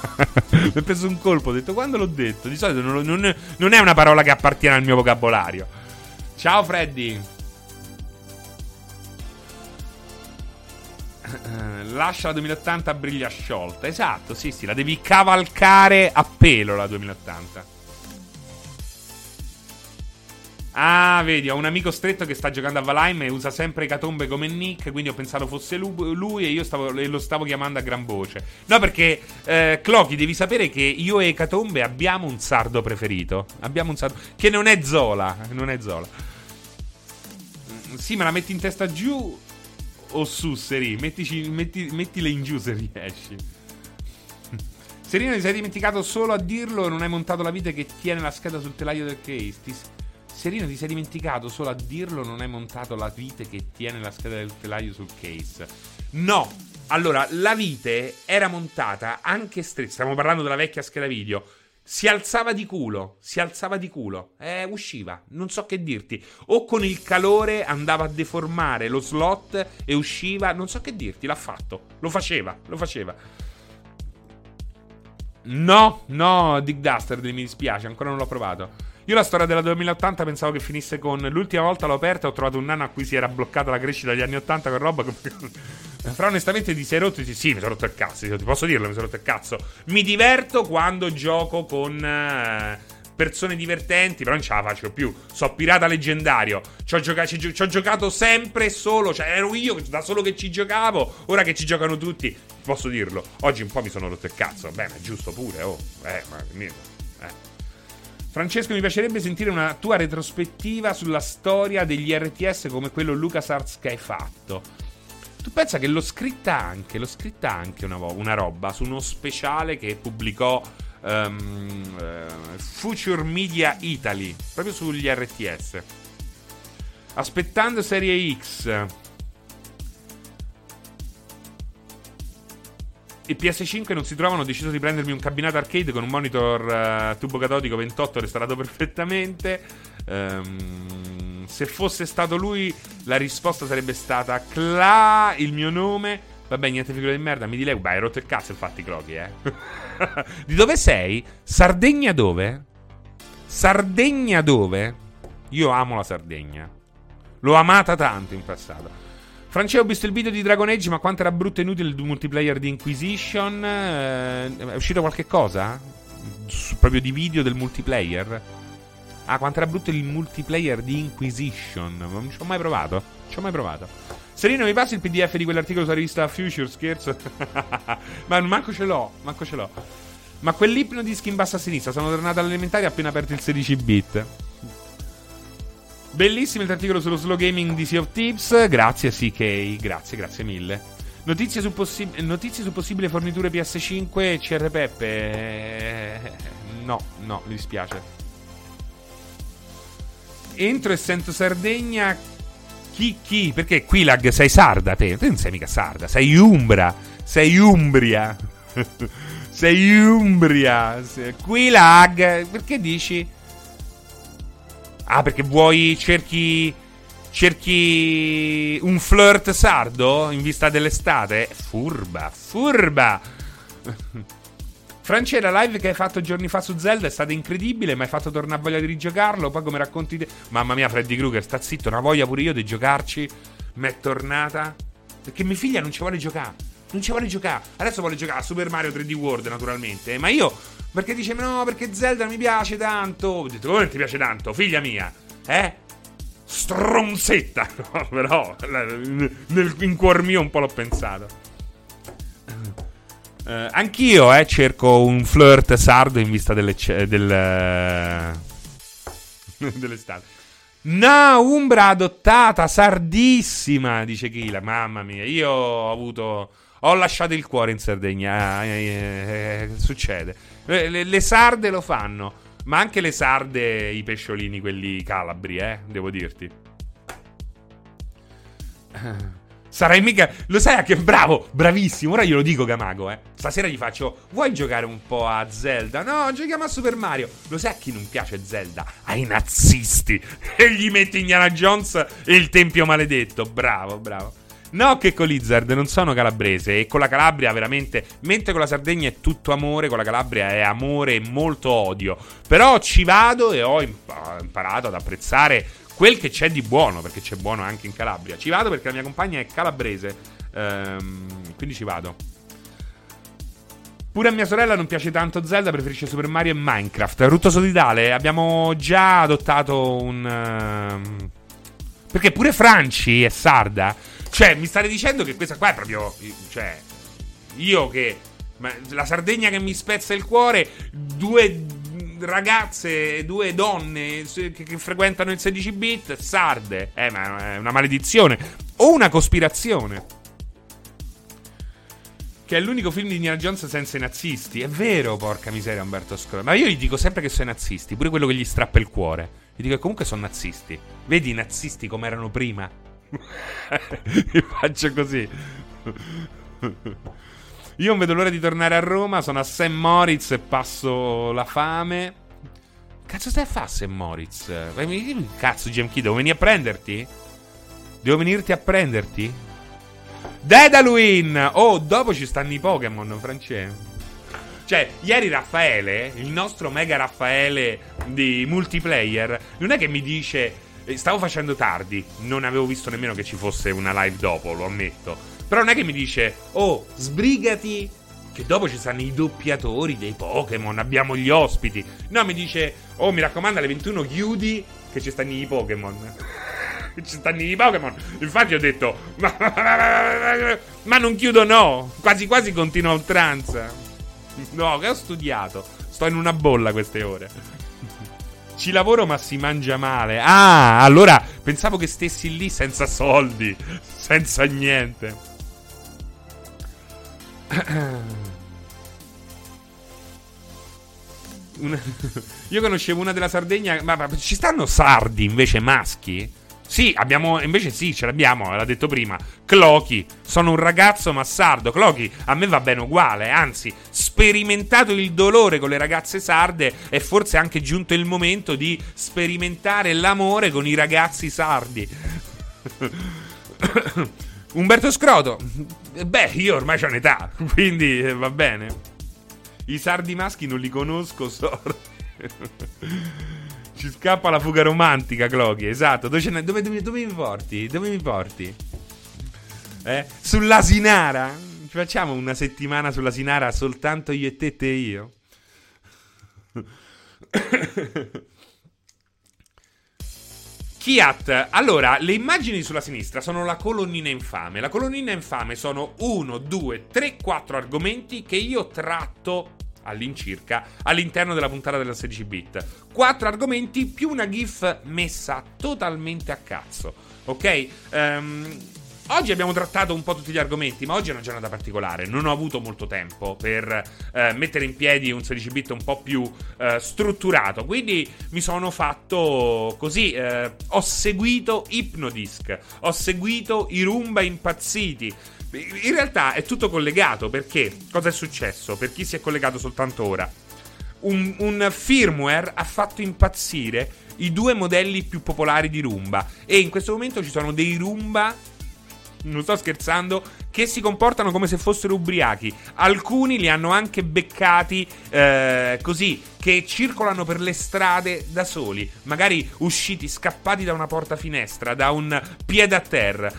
*laughs* Mi è preso un colpo, ho detto quando l'ho detto. Di solito non, non, non, è una parola che appartiene al mio vocabolario. Ciao Freddy. *clears throat* Lascia la 2080 briglia sciolta. Esatto, sì, sì, la devi cavalcare a pelo la 2080. Ah, vedi, ho un amico stretto che sta giocando a Valheim e usa sempre Catombe come nick, quindi ho pensato fosse lui e io stavo, lo stavo chiamando a gran voce. No, perché, eh, Clocky, devi sapere che io e Catombe abbiamo un sardo preferito. Abbiamo un sardo... Che non è Zola, non è Zola. Sì, ma la metti in testa giù o su, Seri? Mettici, metti, mettile in giù se riesci. Serino, ti sei dimenticato solo a dirlo e non hai montato la vite che tiene la scheda sul telaio del case. Ti Serino ti sei dimenticato solo a dirlo non hai montato la vite che tiene la scheda del telaio sul case. No! Allora, la vite era montata anche stretta. Stiamo parlando della vecchia scheda video. Si alzava di culo, si alzava di culo, eh, usciva, non so che dirti. O con il calore andava a deformare lo slot e usciva, non so che dirti, l'ha fatto, lo faceva, lo faceva. No, no, Dick Duster, mi dispiace, ancora non l'ho provato. Io la storia della 2080 pensavo che finisse con l'ultima volta l'ho aperta e ho trovato un nano a cui si era bloccata la crescita degli anni 80 con roba. *laughs* Fra onestamente ti sei rotto? Sì, mi sono rotto il cazzo. Ti posso dirlo, mi sono rotto il cazzo. Mi diverto quando gioco con. Uh, persone divertenti, però non ce la faccio più. So pirata leggendario. Ci ho, gioca- ci ho giocato sempre e solo. Cioè, ero io da solo che ci giocavo. Ora che ci giocano tutti, posso dirlo. Oggi un po' mi sono rotto il cazzo. Beh, ma è giusto pure, oh. Eh, ma mio. Francesco, mi piacerebbe sentire una tua retrospettiva sulla storia degli RTS come quello LucasArts che hai fatto. Tu pensa che l'ho scritta anche, l'ho scritta anche una, una roba su uno speciale che pubblicò um, uh, Future Media Italy, proprio sugli RTS. Aspettando Serie X. E PS5 non si trovano, ho deciso di prendermi un cabinato arcade con un monitor uh, tubo catodico 28 restaurato perfettamente. Um, se fosse stato lui, la risposta sarebbe stata Cla, il mio nome. Vabbè, niente figura di merda, mi dilego. Beh, hai rotto il cazzo infatti, Clocky, eh. *laughs* di dove sei? Sardegna dove? Sardegna dove? Io amo la Sardegna. L'ho amata tanto in passato. Francesco, ho visto il video di Dragon Age, ma quanto era brutto e inutile il multiplayer di Inquisition. Eh, è uscito qualche cosa? proprio di video del multiplayer? Ah, quanto era brutto il multiplayer di Inquisition. Non ci ho mai provato. Non ci ho mai provato. Serino, mi passi il PDF di quell'articolo sulla rivista Future? Scherzo. *laughs* Ma manco ce l'ho, manco ce l'ho. Ma quell'ipnodisc in basso a sinistra. Sono tornato all'elementare appena aperto il 16 bit. Bellissimo il articolo sullo slow gaming di Sea of Tips. Grazie, CK. Grazie, grazie mille. Notizie su, possi- notizie su possibili forniture PS5 CR Peppe. No, no, mi dispiace. Entro e sento Sardegna chi, chi? Perché Quilag sei sarda te? Te non sei mica sarda, sei Umbra. Sei Umbria. *laughs* sei Umbria. Quilag, perché dici? Ah, perché vuoi cerchi cerchi un flirt sardo in vista dell'estate? Furba, furba. Francia, la live che hai fatto giorni fa su Zelda è stata incredibile, mi hai fatto tornare voglia di rigiocarlo. Poi come racconti te... Mamma mia, Freddy Krueger, sta zitto, una voglia pure io di giocarci. Mi è tornata. Perché mia figlia non ci vuole giocare. Non ci vuole giocare. Adesso vuole giocare a Super Mario 3D World, naturalmente. Ma io, perché dice, no, perché Zelda mi piace tanto. Ho detto, come ti piace tanto, figlia mia? Eh? Stronzetta. *laughs* Però, nel, in cuor mio un po' l'ho pensato. Uh, anch'io eh, cerco un flirt sardo in vista delle, del, *laughs* dell'estate. No, Umbra adottata, sardissima, dice Kila. Mamma mia, io ho avuto... Ho lasciato il cuore in Sardegna. Eh, eh, eh, succede. Le, le, sarde lo fanno. Ma anche le sarde, i pesciolini, quelli calabri, eh, devo dirti. *laughs* Sarai mica. Lo sai che bravo, bravissimo. Ora glielo dico, Gamago, eh. Stasera gli faccio. Vuoi giocare un po' a Zelda? No, giochiamo a Super Mario. Lo sai a chi non piace Zelda? Ai nazisti. *laughs* E gli metti Indiana Jones e il Tempio Maledetto. Bravo, bravo. No, che con l'Izzard non sono calabrese e con la Calabria veramente, mentre con la Sardegna è tutto amore, con la Calabria è amore e molto odio. Però ci vado e ho imparato ad apprezzare quel che c'è di buono, perché c'è buono anche in Calabria. Ci vado perché la mia compagna è calabrese, ehm, quindi ci vado. Pure a mia sorella non piace tanto Zelda, preferisce Super Mario e Minecraft. Rutto solidale, abbiamo già adottato un... Uh, perché pure Franci è sarda. Cioè, mi state dicendo che questa qua è proprio... Cioè, io che... La Sardegna che mi spezza il cuore, due ragazze, due donne che, che frequentano il 16 bit, sarde. Eh, ma è una maledizione. O una cospirazione. Che è l'unico film di Indiana Jones senza i nazisti. È vero, porca miseria, Umberto Scroll. Ma io gli dico sempre che sono nazisti, pure quello che gli strappa il cuore. Gli dico che comunque sono nazisti. Vedi i nazisti come erano prima? *laughs* e faccio così. Io non vedo l'ora di tornare a Roma. Sono a St. Moritz e passo la fame. Cazzo stai a fare St. Moritz? Cazzo, GMK, devo venire a prenderti? Devo venirti a prenderti? Dedalwin! Oh, dopo ci stanno i Pokémon, francese. Cioè, ieri Raffaele, il nostro mega Raffaele di multiplayer, non è che mi dice. Eh, stavo facendo tardi, non avevo visto nemmeno che ci fosse una live dopo, lo ammetto. Però non è che mi dice, oh, sbrigati, che dopo ci stanno i doppiatori dei Pokémon, abbiamo gli ospiti. No, mi dice, oh, mi raccomando, alle 21 chiudi, che ci stanno i Pokémon. *laughs* ci stanno i Pokémon. Infatti ho detto, ma, non chiudo no, quasi quasi continuo a oltranza. *laughs* No, che ho studiato. Sto in una bolla queste ore. *laughs* Ci lavoro ma si mangia male. Ah, allora pensavo che stessi lì senza soldi, *laughs* senza niente. *coughs* *laughs* Io conoscevo una della Sardegna. Ma, ma, ci stanno sardi invece maschi? Sì, abbiamo. Invece sì, ce l'abbiamo, l'ha detto prima. Clochi. Sono un ragazzo ma sardo. Clochi, a me va bene uguale. Anzi, sperimentato il dolore con le ragazze sarde. È forse anche giunto il momento di sperimentare l'amore con i ragazzi sardi. *coughs* Umberto Scroto. Beh, io ormai ho un'età, quindi eh, va bene. I sardi maschi non li conosco, sorry. *laughs* Ci scappa la fuga romantica, Clochi. Esatto. Dove, dove, dove, dove, mi porti? Dove mi porti? Eh? Sull'Asinara? Ci facciamo una settimana sull'Asinara soltanto io e te e io? *coughs* Kiat, allora, le immagini sulla sinistra sono la colonnina infame. La colonnina infame sono 1, 2, 3, 4 argomenti che io tratto all'incirca all'interno della puntata della 16 bit. 4 argomenti più una GIF messa totalmente a cazzo. Ok? Um, Oggi abbiamo trattato un po' tutti gli argomenti, ma oggi è una giornata particolare. Non ho avuto molto tempo per eh, mettere in piedi un 16 bit un po' più eh, strutturato. Quindi mi sono fatto così. Eh, ho seguito Hypnodisc, ho seguito i Rumba impazziti. In realtà è tutto collegato perché cosa è successo? Per chi si è collegato soltanto ora, un, un firmware ha fatto impazzire i due modelli più popolari di Rumba. E in questo momento ci sono dei Rumba non sto scherzando, che si comportano come se fossero ubriachi. Alcuni li hanno anche beccati eh, così, che circolano per le strade da soli, magari usciti, scappati da una porta finestra, da un piede a terra.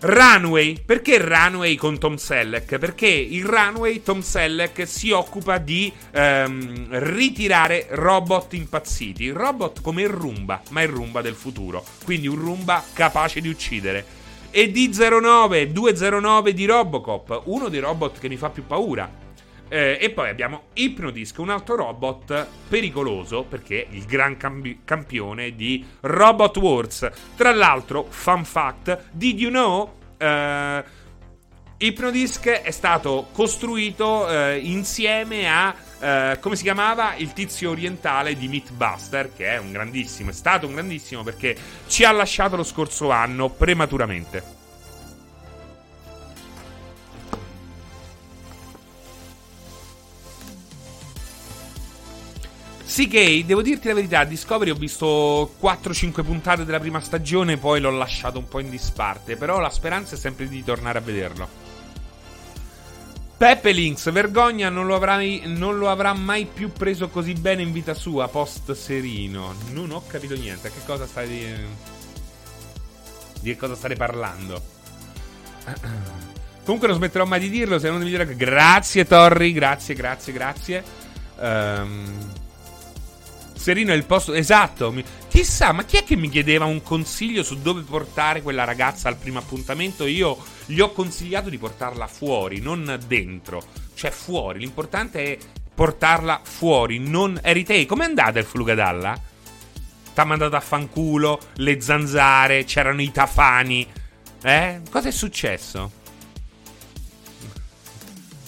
Runway, perché Runway con Tom Selleck? Perché il Runway Tom Selleck si occupa di ehm, ritirare robot impazziti, robot come il Rumba, ma il Rumba del futuro, quindi un Rumba capace di uccidere e D09, 209 di Robocop, uno dei robot che mi fa più paura. Eh, e poi abbiamo Hypnodisc, un altro robot pericoloso perché il gran cambi- campione di Robot Wars. Tra l'altro, fun fact, did you know? Eh, Hypnodisc è stato costruito eh, insieme a Uh, come si chiamava? Il tizio orientale di Mythbuster, che è un grandissimo, è stato un grandissimo perché ci ha lasciato lo scorso anno prematuramente. CK, devo dirti la verità, Discovery ho visto 4-5 puntate della prima stagione, poi l'ho lasciato un po' in disparte, però la speranza è sempre di tornare a vederlo. Peppe Links, vergogna, non lo, avrai, non lo, avrà mai più preso così bene in vita sua, post Serino. Non ho capito niente. Che cosa stai di... di che cosa state parlando? *clears throat* Comunque non smetterò mai di dirlo, se non dire che grazie Torri, grazie, grazie, grazie. Um, Serino è il posto esatto. Mi... Chissà, ma chi è che mi chiedeva un consiglio su dove portare quella ragazza al primo appuntamento? Io gli ho consigliato di portarla fuori, non dentro. Cioè fuori. L'importante è portarla fuori, non eri te. Com'è andata il Flugadalla? T'ha mandato a fanculo, le zanzare, c'erano i tafani. Eh? Cosa è successo?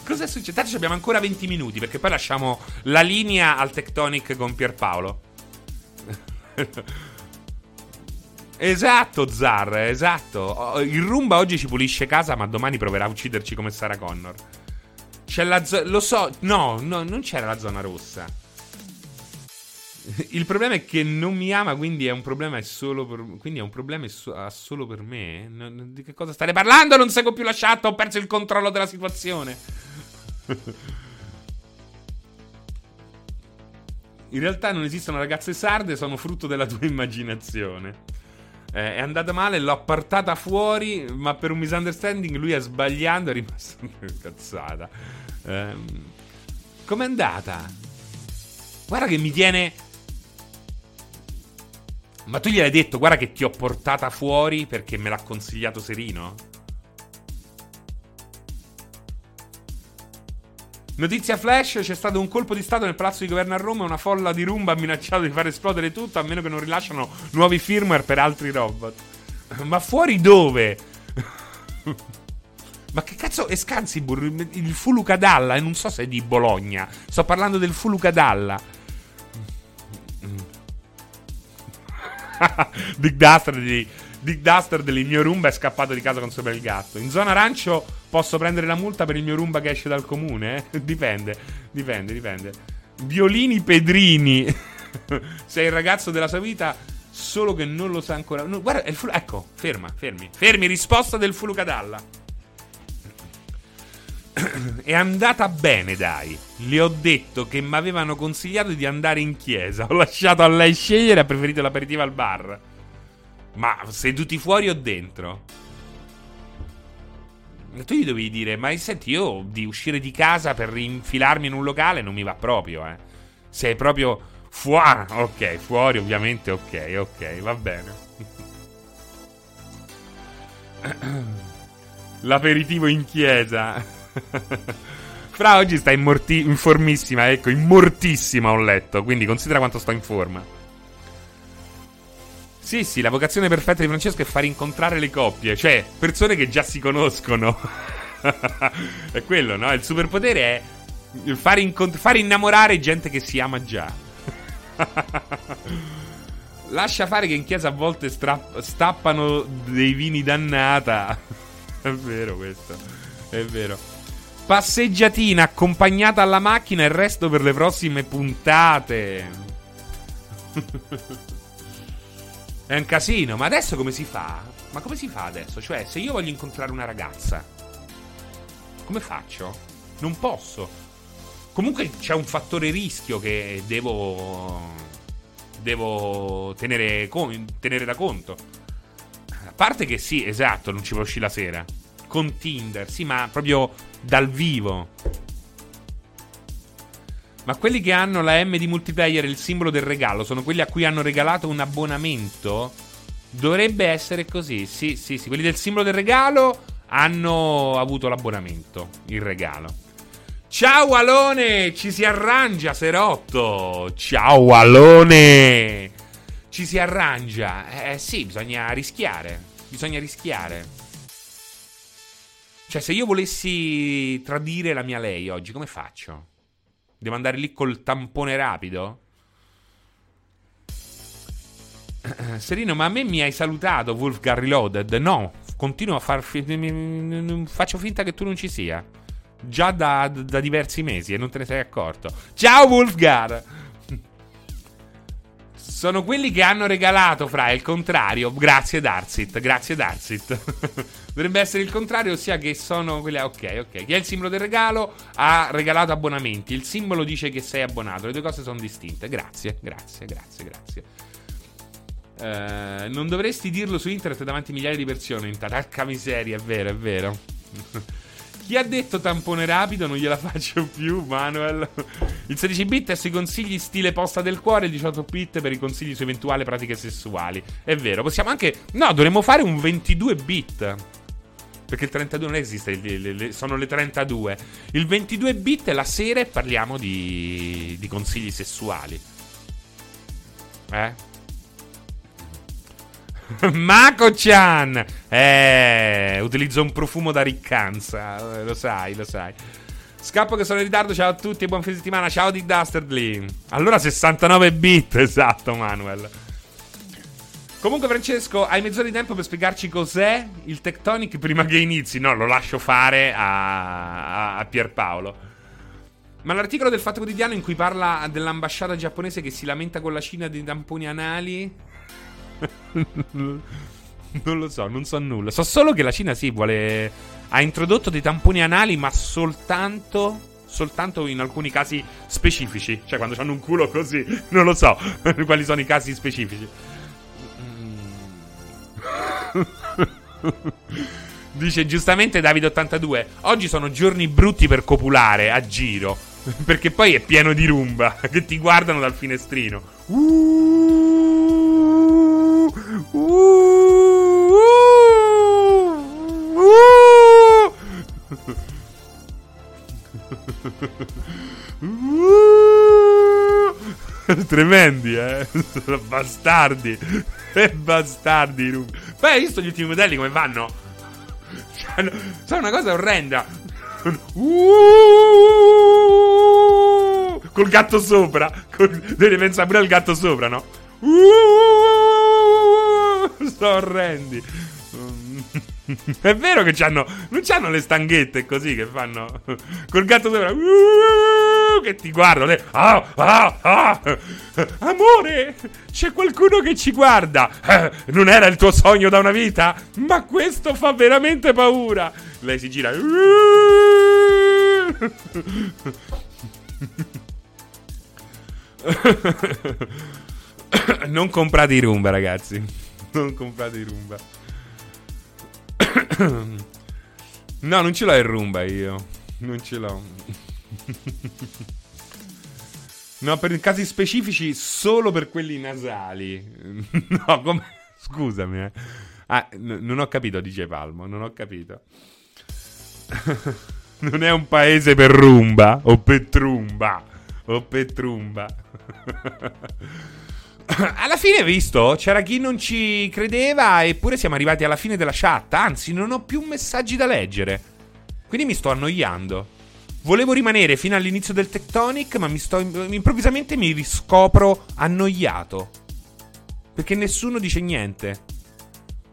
Cosa è successo? Tanto abbiamo ancora 20 minuti perché poi lasciamo la linea al Tectonic con Pierpaolo. *laughs* Esatto, Zar, esatto. Il Rumba oggi ci pulisce casa, ma domani proverà a ucciderci come Sarah Connor. C'è la zona. Lo so, no, no, non c'era la zona rossa. Il problema è che non mi ama, quindi è un problema è solo per, è un problema è so, solo per me. di che cosa state parlando? Non seguo più la chat, ho perso il controllo della situazione. *laughs* In realtà non esistono ragazze sarde, sono frutto della tua immaginazione. Eh, è andata male, l'ho portata fuori, ma per un misunderstanding lui è sbagliando, è rimasto *laughs* cazzata. Eh, com'è andata? Guarda che mi tiene... Ma tu gli hai detto, guarda che ti ho portata fuori perché me l'ha consigliato Serino? Notizia flash, c'è stato un colpo di stato nel palazzo di governo a Roma e una folla di rumba ha minacciato di far esplodere tutto a meno che non rilasciano nuovi firmware per altri robot. Ma fuori dove? *laughs* Ma che cazzo è Scansibur? Il Fulucadalla? E non so se è di Bologna. Sto parlando del Fulucadalla. *laughs* Big Duster di Big Duster del mio Rumba è scappato di casa con sopra il gatto. In zona arancio posso prendere la multa per il mio Rumba che esce dal comune? Eh? dipende, dipende, dipende. Violini Pedrini. *laughs* Sei il ragazzo della sua vita, solo che non lo sa ancora. No, guarda, è il fulu- ecco, ferma, fermi. Fermi, risposta del Fulucadalla. è andata bene, dai. Le ho detto che mi avevano consigliato di andare in chiesa. Ho lasciato a lei scegliere ha preferito l'aperitivo al bar. Ma seduti fuori o dentro? Tu gli dovevi dire, ma senti, io di uscire di casa per infilarmi in un locale non mi va proprio, eh. Sei proprio fuori. *laughs* Ok, fuori ovviamente, ok, ok, va bene. *coughs* L'aperitivo in chiesa. *laughs* Fra oggi sta in, morti- in formissima, ecco, in mortissima ho letto, quindi considera quanto sto in forma. Sì, sì, la vocazione perfetta di Francesco è far incontrare le coppie, cioè persone che già si conoscono. *laughs* è quello, no? Il superpotere è far, incont- far innamorare gente che si ama già. *laughs* Lascia fare che in chiesa a volte stra- stappano dei vini dannata. *laughs* è vero questo, è vero. Passeggiatina accompagnata alla macchina e il resto per le prossime puntate. È un casino, ma adesso come si fa? Ma come si fa adesso? Cioè, se io voglio incontrare una ragazza, come faccio? Non posso. Comunque c'è un fattore rischio che devo. Devo tenere, tenere da conto. A parte che sì, esatto, non ci può uscire la sera. Con Tinder, sì, ma proprio dal vivo. Ma quelli che hanno la M di multiplayer il simbolo del regalo sono quelli a cui hanno regalato un abbonamento? Dovrebbe essere così. Sì, sì, sì. Quelli del simbolo del regalo hanno avuto l'abbonamento, il regalo. Ciao Alone, ci si arrangia, Serotto. Ciao Alone. Ci si arrangia. Eh sì, bisogna rischiare. Bisogna rischiare. Cioè, se io volessi tradire la mia lei oggi, come faccio? Devo andare lì col tampone rapido? *clears throat* Serino, ma a me mi hai salutato, Wolfgar Reloaded? No, continuo a far. Fi- faccio finta che tu non ci sia. Già da, da diversi mesi e non te ne sei accorto. Ciao, Wolfgar! *laughs* Sono quelli che hanno regalato, fra, il contrario. Grazie, Darsit. Grazie, Darsit. *laughs* Dovrebbe essere il contrario, ossia che sono quelle. Ok, ok. Chi ha il simbolo del regalo ha regalato abbonamenti. Il simbolo dice che sei abbonato. Le due cose sono distinte. Grazie, grazie, grazie, grazie. Uh, non dovresti dirlo su internet davanti a migliaia di persone. In tacca miseria, è vero, è vero. *laughs* Chi ha detto tampone rapido non gliela *laughs* faccio più, Manuel. Il 16 bit è sui consigli stile posta del cuore, il 18 bit per i consigli su eventuali pratiche sessuali. È vero, possiamo anche... No, dovremmo fare un 22 bit. Perché il 32 non esiste, le, le, le, sono le 32. Il 22 bit è la sera e parliamo di, di consigli sessuali. Eh? *laughs* Mako-chan! Eh, utilizzo un profumo da riccanza. Lo sai, lo sai. Scappo che sono in ritardo. Ciao a tutti e buon fine settimana. Ciao di Dastardly. Allora 69 bit, *laughs* esatto, Manuel. Comunque, Francesco, hai mezz'ora di tempo per spiegarci cos'è il Tectonic prima che inizi? No, lo lascio fare a, a, Pierpaolo. Ma l'articolo del Fatto Quotidiano in cui parla dell'ambasciata giapponese che si lamenta con la Cina dei tamponi anali. *laughs* non lo so, non so nulla. So solo che la Cina sì vuole. Ha introdotto dei tamponi anali, ma soltanto. Soltanto in alcuni casi specifici. Cioè, quando hanno un culo così. Non lo so *laughs* quali sono i casi specifici. *laughs* Dice giustamente Davide82, oggi sono giorni brutti per copulare a giro, perché poi è pieno di rumba che ti guardano dal finestrino. Uh, uh, uh, *laughs* Tremendi, eh? *laughs* bastardi. Bastardi. Poi hai visto gli ultimi modelli come vanno? Sono una cosa orrenda. Col gatto sopra. Col, devi pensare pure al gatto sopra, no? Uh, sono orrendi. È vero che c'hanno. Non c'hanno le stanghette così che fanno. Col gatto sopra. Uh, che ti guardano. Ah, ah, ah. Amore, c'è qualcuno che ci guarda. Eh, non era il tuo sogno da una vita? Ma questo fa veramente paura. Lei si gira. *laughs* non comprate i rumba, ragazzi. Non comprate i rumba. *coughs* no, non ce l'ho il rumba io. Non ce l'ho. *laughs* no, per casi specifici, solo per quelli nasali. *laughs* no, come... Scusami, eh. Ah, n- non ho capito, dice Palmo. Non ho capito. *laughs* non è un paese per rumba o per trumba. O per trumba. alla fine, visto, c'era chi non ci credeva, eppure siamo arrivati alla fine della chat. Anzi, non ho più messaggi da leggere. Quindi mi sto annoiando. Volevo rimanere fino all'inizio del Tectonic, ma mi sto, improvvisamente mi riscopro annoiato. Perché nessuno dice niente.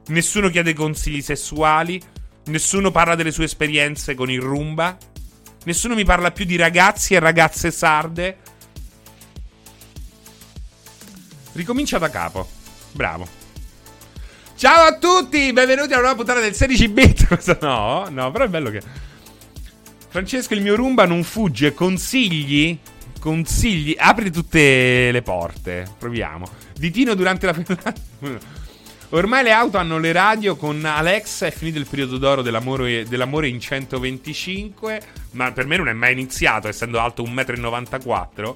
Nessuno chiede consigli sessuali. Nessuno parla delle sue esperienze con il rumba. Nessuno mi parla più di ragazzi e ragazze sarde Ricomincia da capo. Bravo. Ciao a tutti, benvenuti a una nuova puntata del 16 bit. *laughs* no, no, però è bello che. Francesco, il mio rumba non fugge. Consigli? Consigli? Apri tutte le porte. Proviamo. Ditino durante la. *laughs* Ormai le auto hanno le radio con Alexa, è finito il periodo d'oro dell'amore, dell'amore, in 125, ma per me non è mai iniziato, essendo alto 1,94 m.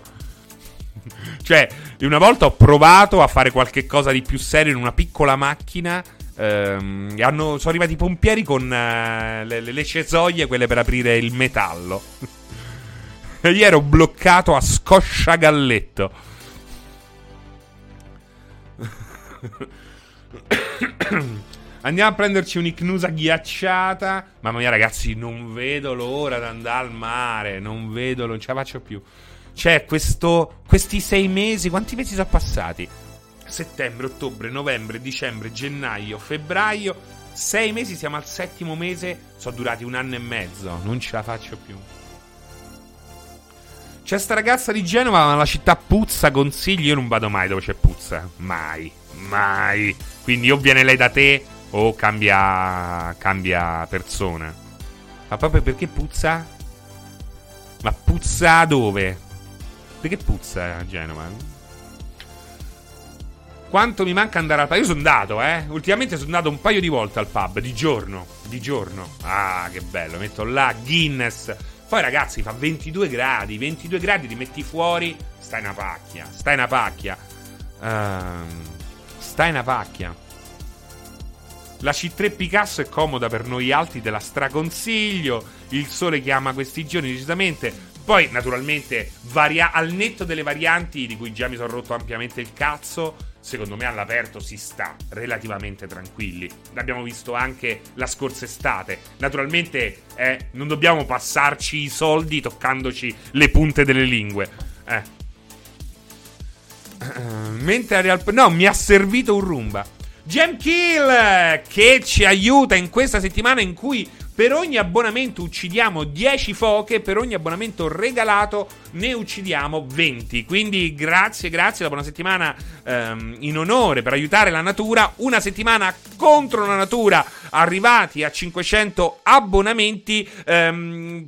*laughs* cioè, una volta ho provato a fare qualche cosa di più serio in una piccola macchina. Ehm, hanno, sono arrivati i pompieri con uh, le, le, cesoie, quelle per aprire il metallo. e *laughs* io ero bloccato a scosciagalletto. *coughs* Andiamo a prenderci un'icnusa ghiacciata. Mamma mia, ragazzi, non vedo l'ora di andare al mare. Non vedo, non ce la faccio più. C'è questo, questi sei mesi, quanti mesi sono passati? Settembre, ottobre, novembre, dicembre, gennaio, febbraio. Sei mesi, siamo al settimo mese. Sono durati un anno e mezzo. Non ce la faccio più. C'è sta ragazza di Genova, ma la città puzza, consigli. Io non vado mai dove c'è puzza. Mai, mai. Quindi o viene lei da te o cambia, cambia persona. Ma proprio perché puzza? Ma puzza dove? Perché puzza Genova? Quanto mi manca andare al pub? Io sono andato, eh. Ultimamente sono andato un paio di volte al pub, di giorno. Di giorno. Ah, che bello. Metto là Guinness. Poi, ragazzi, fa 22 gradi. 22 gradi, ti metti fuori. Stai una pacchia. Stai una pacchia. Uh, stai una pacchia. La C3 Picasso è comoda per noi alti, te la straconsiglio. Il sole chiama questi giorni decisamente. Poi, naturalmente, varia- al netto delle varianti di cui già mi sono rotto ampiamente il cazzo, secondo me all'aperto si sta relativamente tranquilli. L'abbiamo visto anche la scorsa estate. Naturalmente, eh, non dobbiamo passarci i soldi toccandoci le punte delle lingue. Eh. Uh, mentre a Real... No, mi ha servito un rumba. Gem Kill che ci aiuta in questa settimana in cui per ogni abbonamento uccidiamo 10 foche, per ogni abbonamento regalato ne uccidiamo 20. Quindi grazie, grazie, la buona settimana ehm, in onore per aiutare la natura, una settimana contro la natura, arrivati a 500 abbonamenti. Ehm,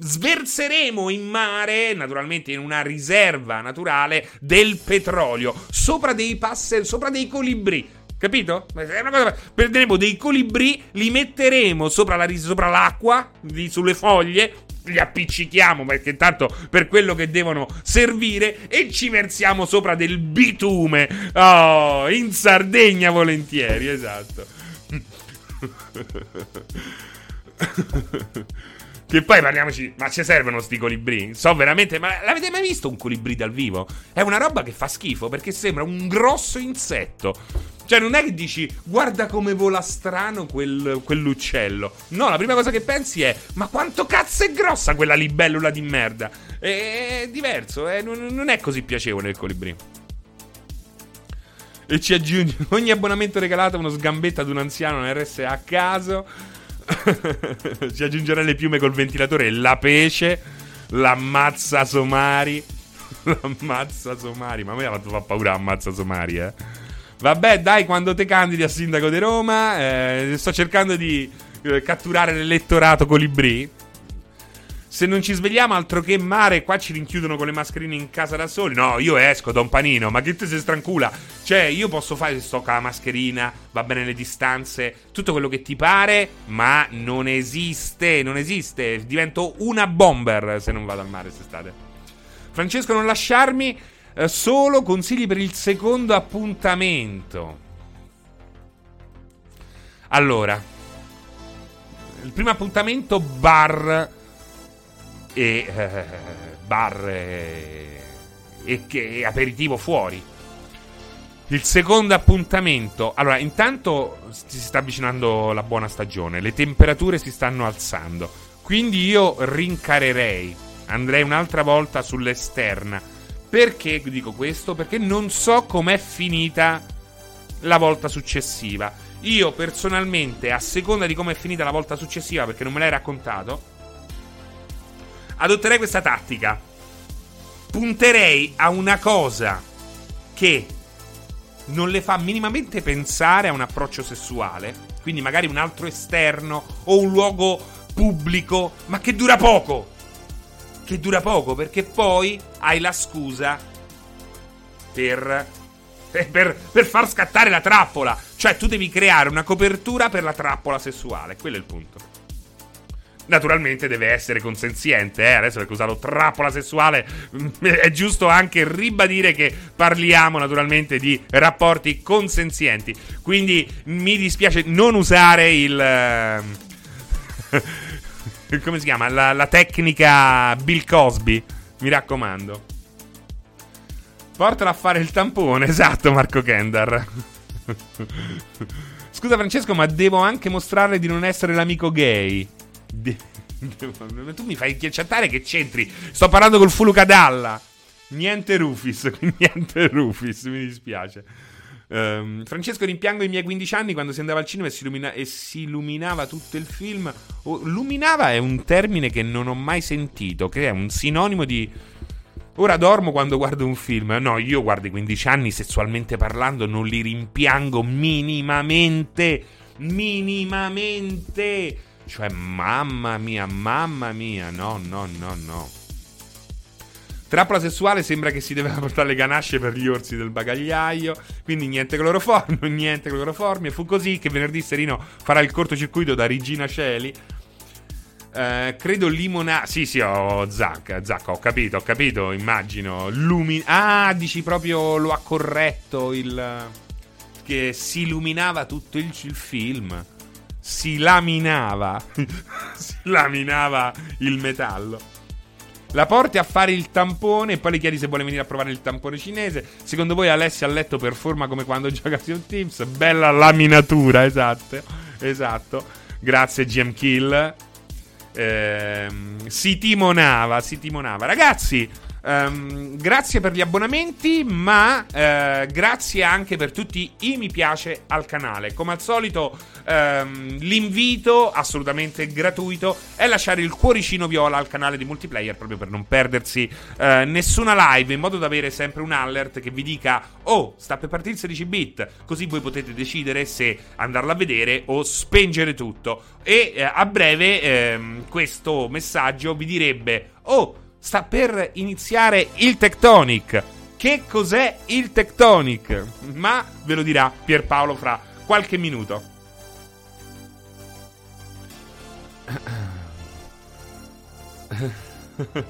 sverseremo in mare, naturalmente in una riserva naturale, del petrolio sopra dei passer, sopra dei colibri Capito? Cosa... Prenderemo dei colibrì, li metteremo sopra, la, sopra l'acqua, lì, sulle foglie, li appiccichiamo perché tanto per quello che devono servire e ci versiamo sopra del bitume. Oh, in Sardegna volentieri, esatto. *laughs* Che poi parliamoci, ma ci servono sti colibri? So veramente, ma l'avete mai visto un colibrì dal vivo? È una roba che fa schifo perché sembra un grosso insetto. Cioè, non è che dici, guarda come vola strano quel, quell'uccello. No, la prima cosa che pensi è, ma quanto cazzo è grossa quella libellula di merda. È, è diverso, è, non, è così piacevole il colibrì. E ci aggiunge *laughs* ogni abbonamento regalato uno sgambetto ad un anziano nel RSA a caso. *laughs* ci aggiungerà le piume col ventilatore e la pesce. L'ammazza somari. *laughs* L'ammazza somari. Ma a me ha fatto fa paura ammazza somari, eh. Vabbè, dai, quando te candidi a sindaco di Roma, eh, sto cercando di eh, catturare l'elettorato colibrì. Se non ci svegliamo, altro che mare, qua ci rinchiudono con le mascherine in casa da soli. No, io esco, Don Panino, ma che te sei strancula? Cioè, io posso fare, sto con la mascherina, va bene le distanze, tutto quello che ti pare, ma non esiste, non esiste. Divento una bomber se non vado al mare quest'estate. Francesco, non lasciarmi. Eh, solo consigli per il secondo appuntamento. Allora, il primo appuntamento bar e eh, bar e, e, e aperitivo fuori. Il secondo appuntamento. Allora, intanto si sta avvicinando la buona stagione, le temperature si stanno alzando. Quindi io rincarerei, andrei un'altra volta sull'esterna perché dico questo? Perché non so com'è finita la volta successiva. Io personalmente, a seconda di come è finita la volta successiva, perché non me l'hai raccontato, adotterei questa tattica. Punterei a una cosa che non le fa minimamente pensare a un approccio sessuale, quindi magari un altro esterno o un luogo pubblico, ma che dura poco che dura poco perché poi hai la scusa per, per, per, far scattare la trappola. Cioè tu devi creare una copertura per la trappola sessuale, quello è il punto. Naturalmente deve essere consenziente, eh? adesso perché ho usato trappola sessuale è giusto anche ribadire che parliamo naturalmente di rapporti consenzienti. Quindi mi dispiace non usare il... *laughs* Come si chiama? La, la tecnica Bill Cosby. Mi raccomando. Portala a fare il tampone, *laughs* esatto, Marco Kendar. *laughs* Scusa Francesco, ma devo anche mostrare di non essere l'amico gay. De- tu mi fai chattare che c'entri. Sto parlando col Fulucadalla. Niente Rufis, niente Rufis, mi dispiace. Um, Francesco rimpiango i miei 15 anni quando si andava al cinema e si, illumina- e si illuminava tutto il film. Oh, luminava è un termine che non ho mai sentito, che è un sinonimo di... Ora dormo quando guardo un film. No, io guardo i 15 anni sessualmente parlando, non li rimpiango minimamente. Minimamente. Cioè, mamma mia, mamma mia. No, no, no, no. Trappola sessuale sembra che si deve *laughs* portare le ganasce per gli orsi del bagagliaio. Quindi niente cloroformio, *laughs* niente cloroformio. Fu così che venerdì Serino farà il cortocircuito da Regina Celi. Uh, credo limonata. Sì, sì, ho Zac. Zac, ho capito, ho capito. Immagino. Lumi- ah, dici proprio lo ha corretto il. Che si illuminava tutto il, il film. Si laminava. *laughs* si laminava il metallo. La porti a fare il tampone e poi le chiedi se vuole venire a provare il tampone cinese. Secondo voi Alessia a letto performa come quando *laughs* gioca su Teams? Bella laminatura, esatto. Esatto. Grazie GM Kill. Eh, si timonava, si timonava. Ragazzi, Um, grazie per gli abbonamenti, ma uh, grazie anche per tutti i mi piace al canale. Come al solito, um, l'invito assolutamente gratuito è lasciare il cuoricino viola al canale di multiplayer proprio per non perdersi uh, nessuna live, in modo da avere sempre un alert che vi dica: Oh, sta per partire il 16 bit. Così voi potete decidere se andarla a vedere o spengere tutto. E uh, a breve ehm, questo messaggio vi direbbe: Oh sta per iniziare il Tectonic. che cos'è il Tectonic, ma ve lo dirà Pierpaolo fra qualche minuto.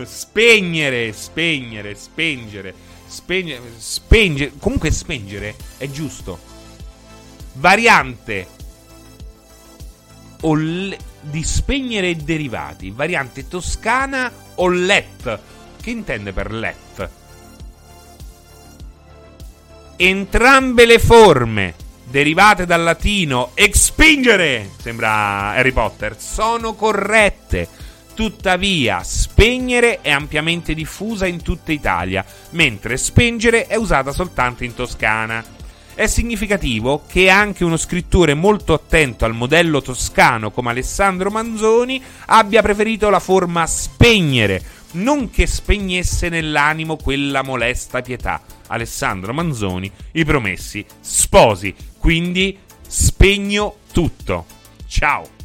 spegnere, spegnere, spengere, spegnere, spengere, comunque spengere è giusto. Variante Olle, di spegnere i derivati, variante toscana o let. Che intende per let? Entrambe le forme derivate dal latino expingere, sembra Harry Potter, sono corrette. Tuttavia, spegnere è ampiamente diffusa in tutta Italia, mentre spengere è usata soltanto in Toscana. È significativo che anche uno scrittore molto attento al modello toscano come Alessandro Manzoni abbia preferito la forma spegnere, non che spegnesse nell'animo quella molesta pietà. Alessandro Manzoni, i promessi sposi, quindi spegno tutto. Ciao!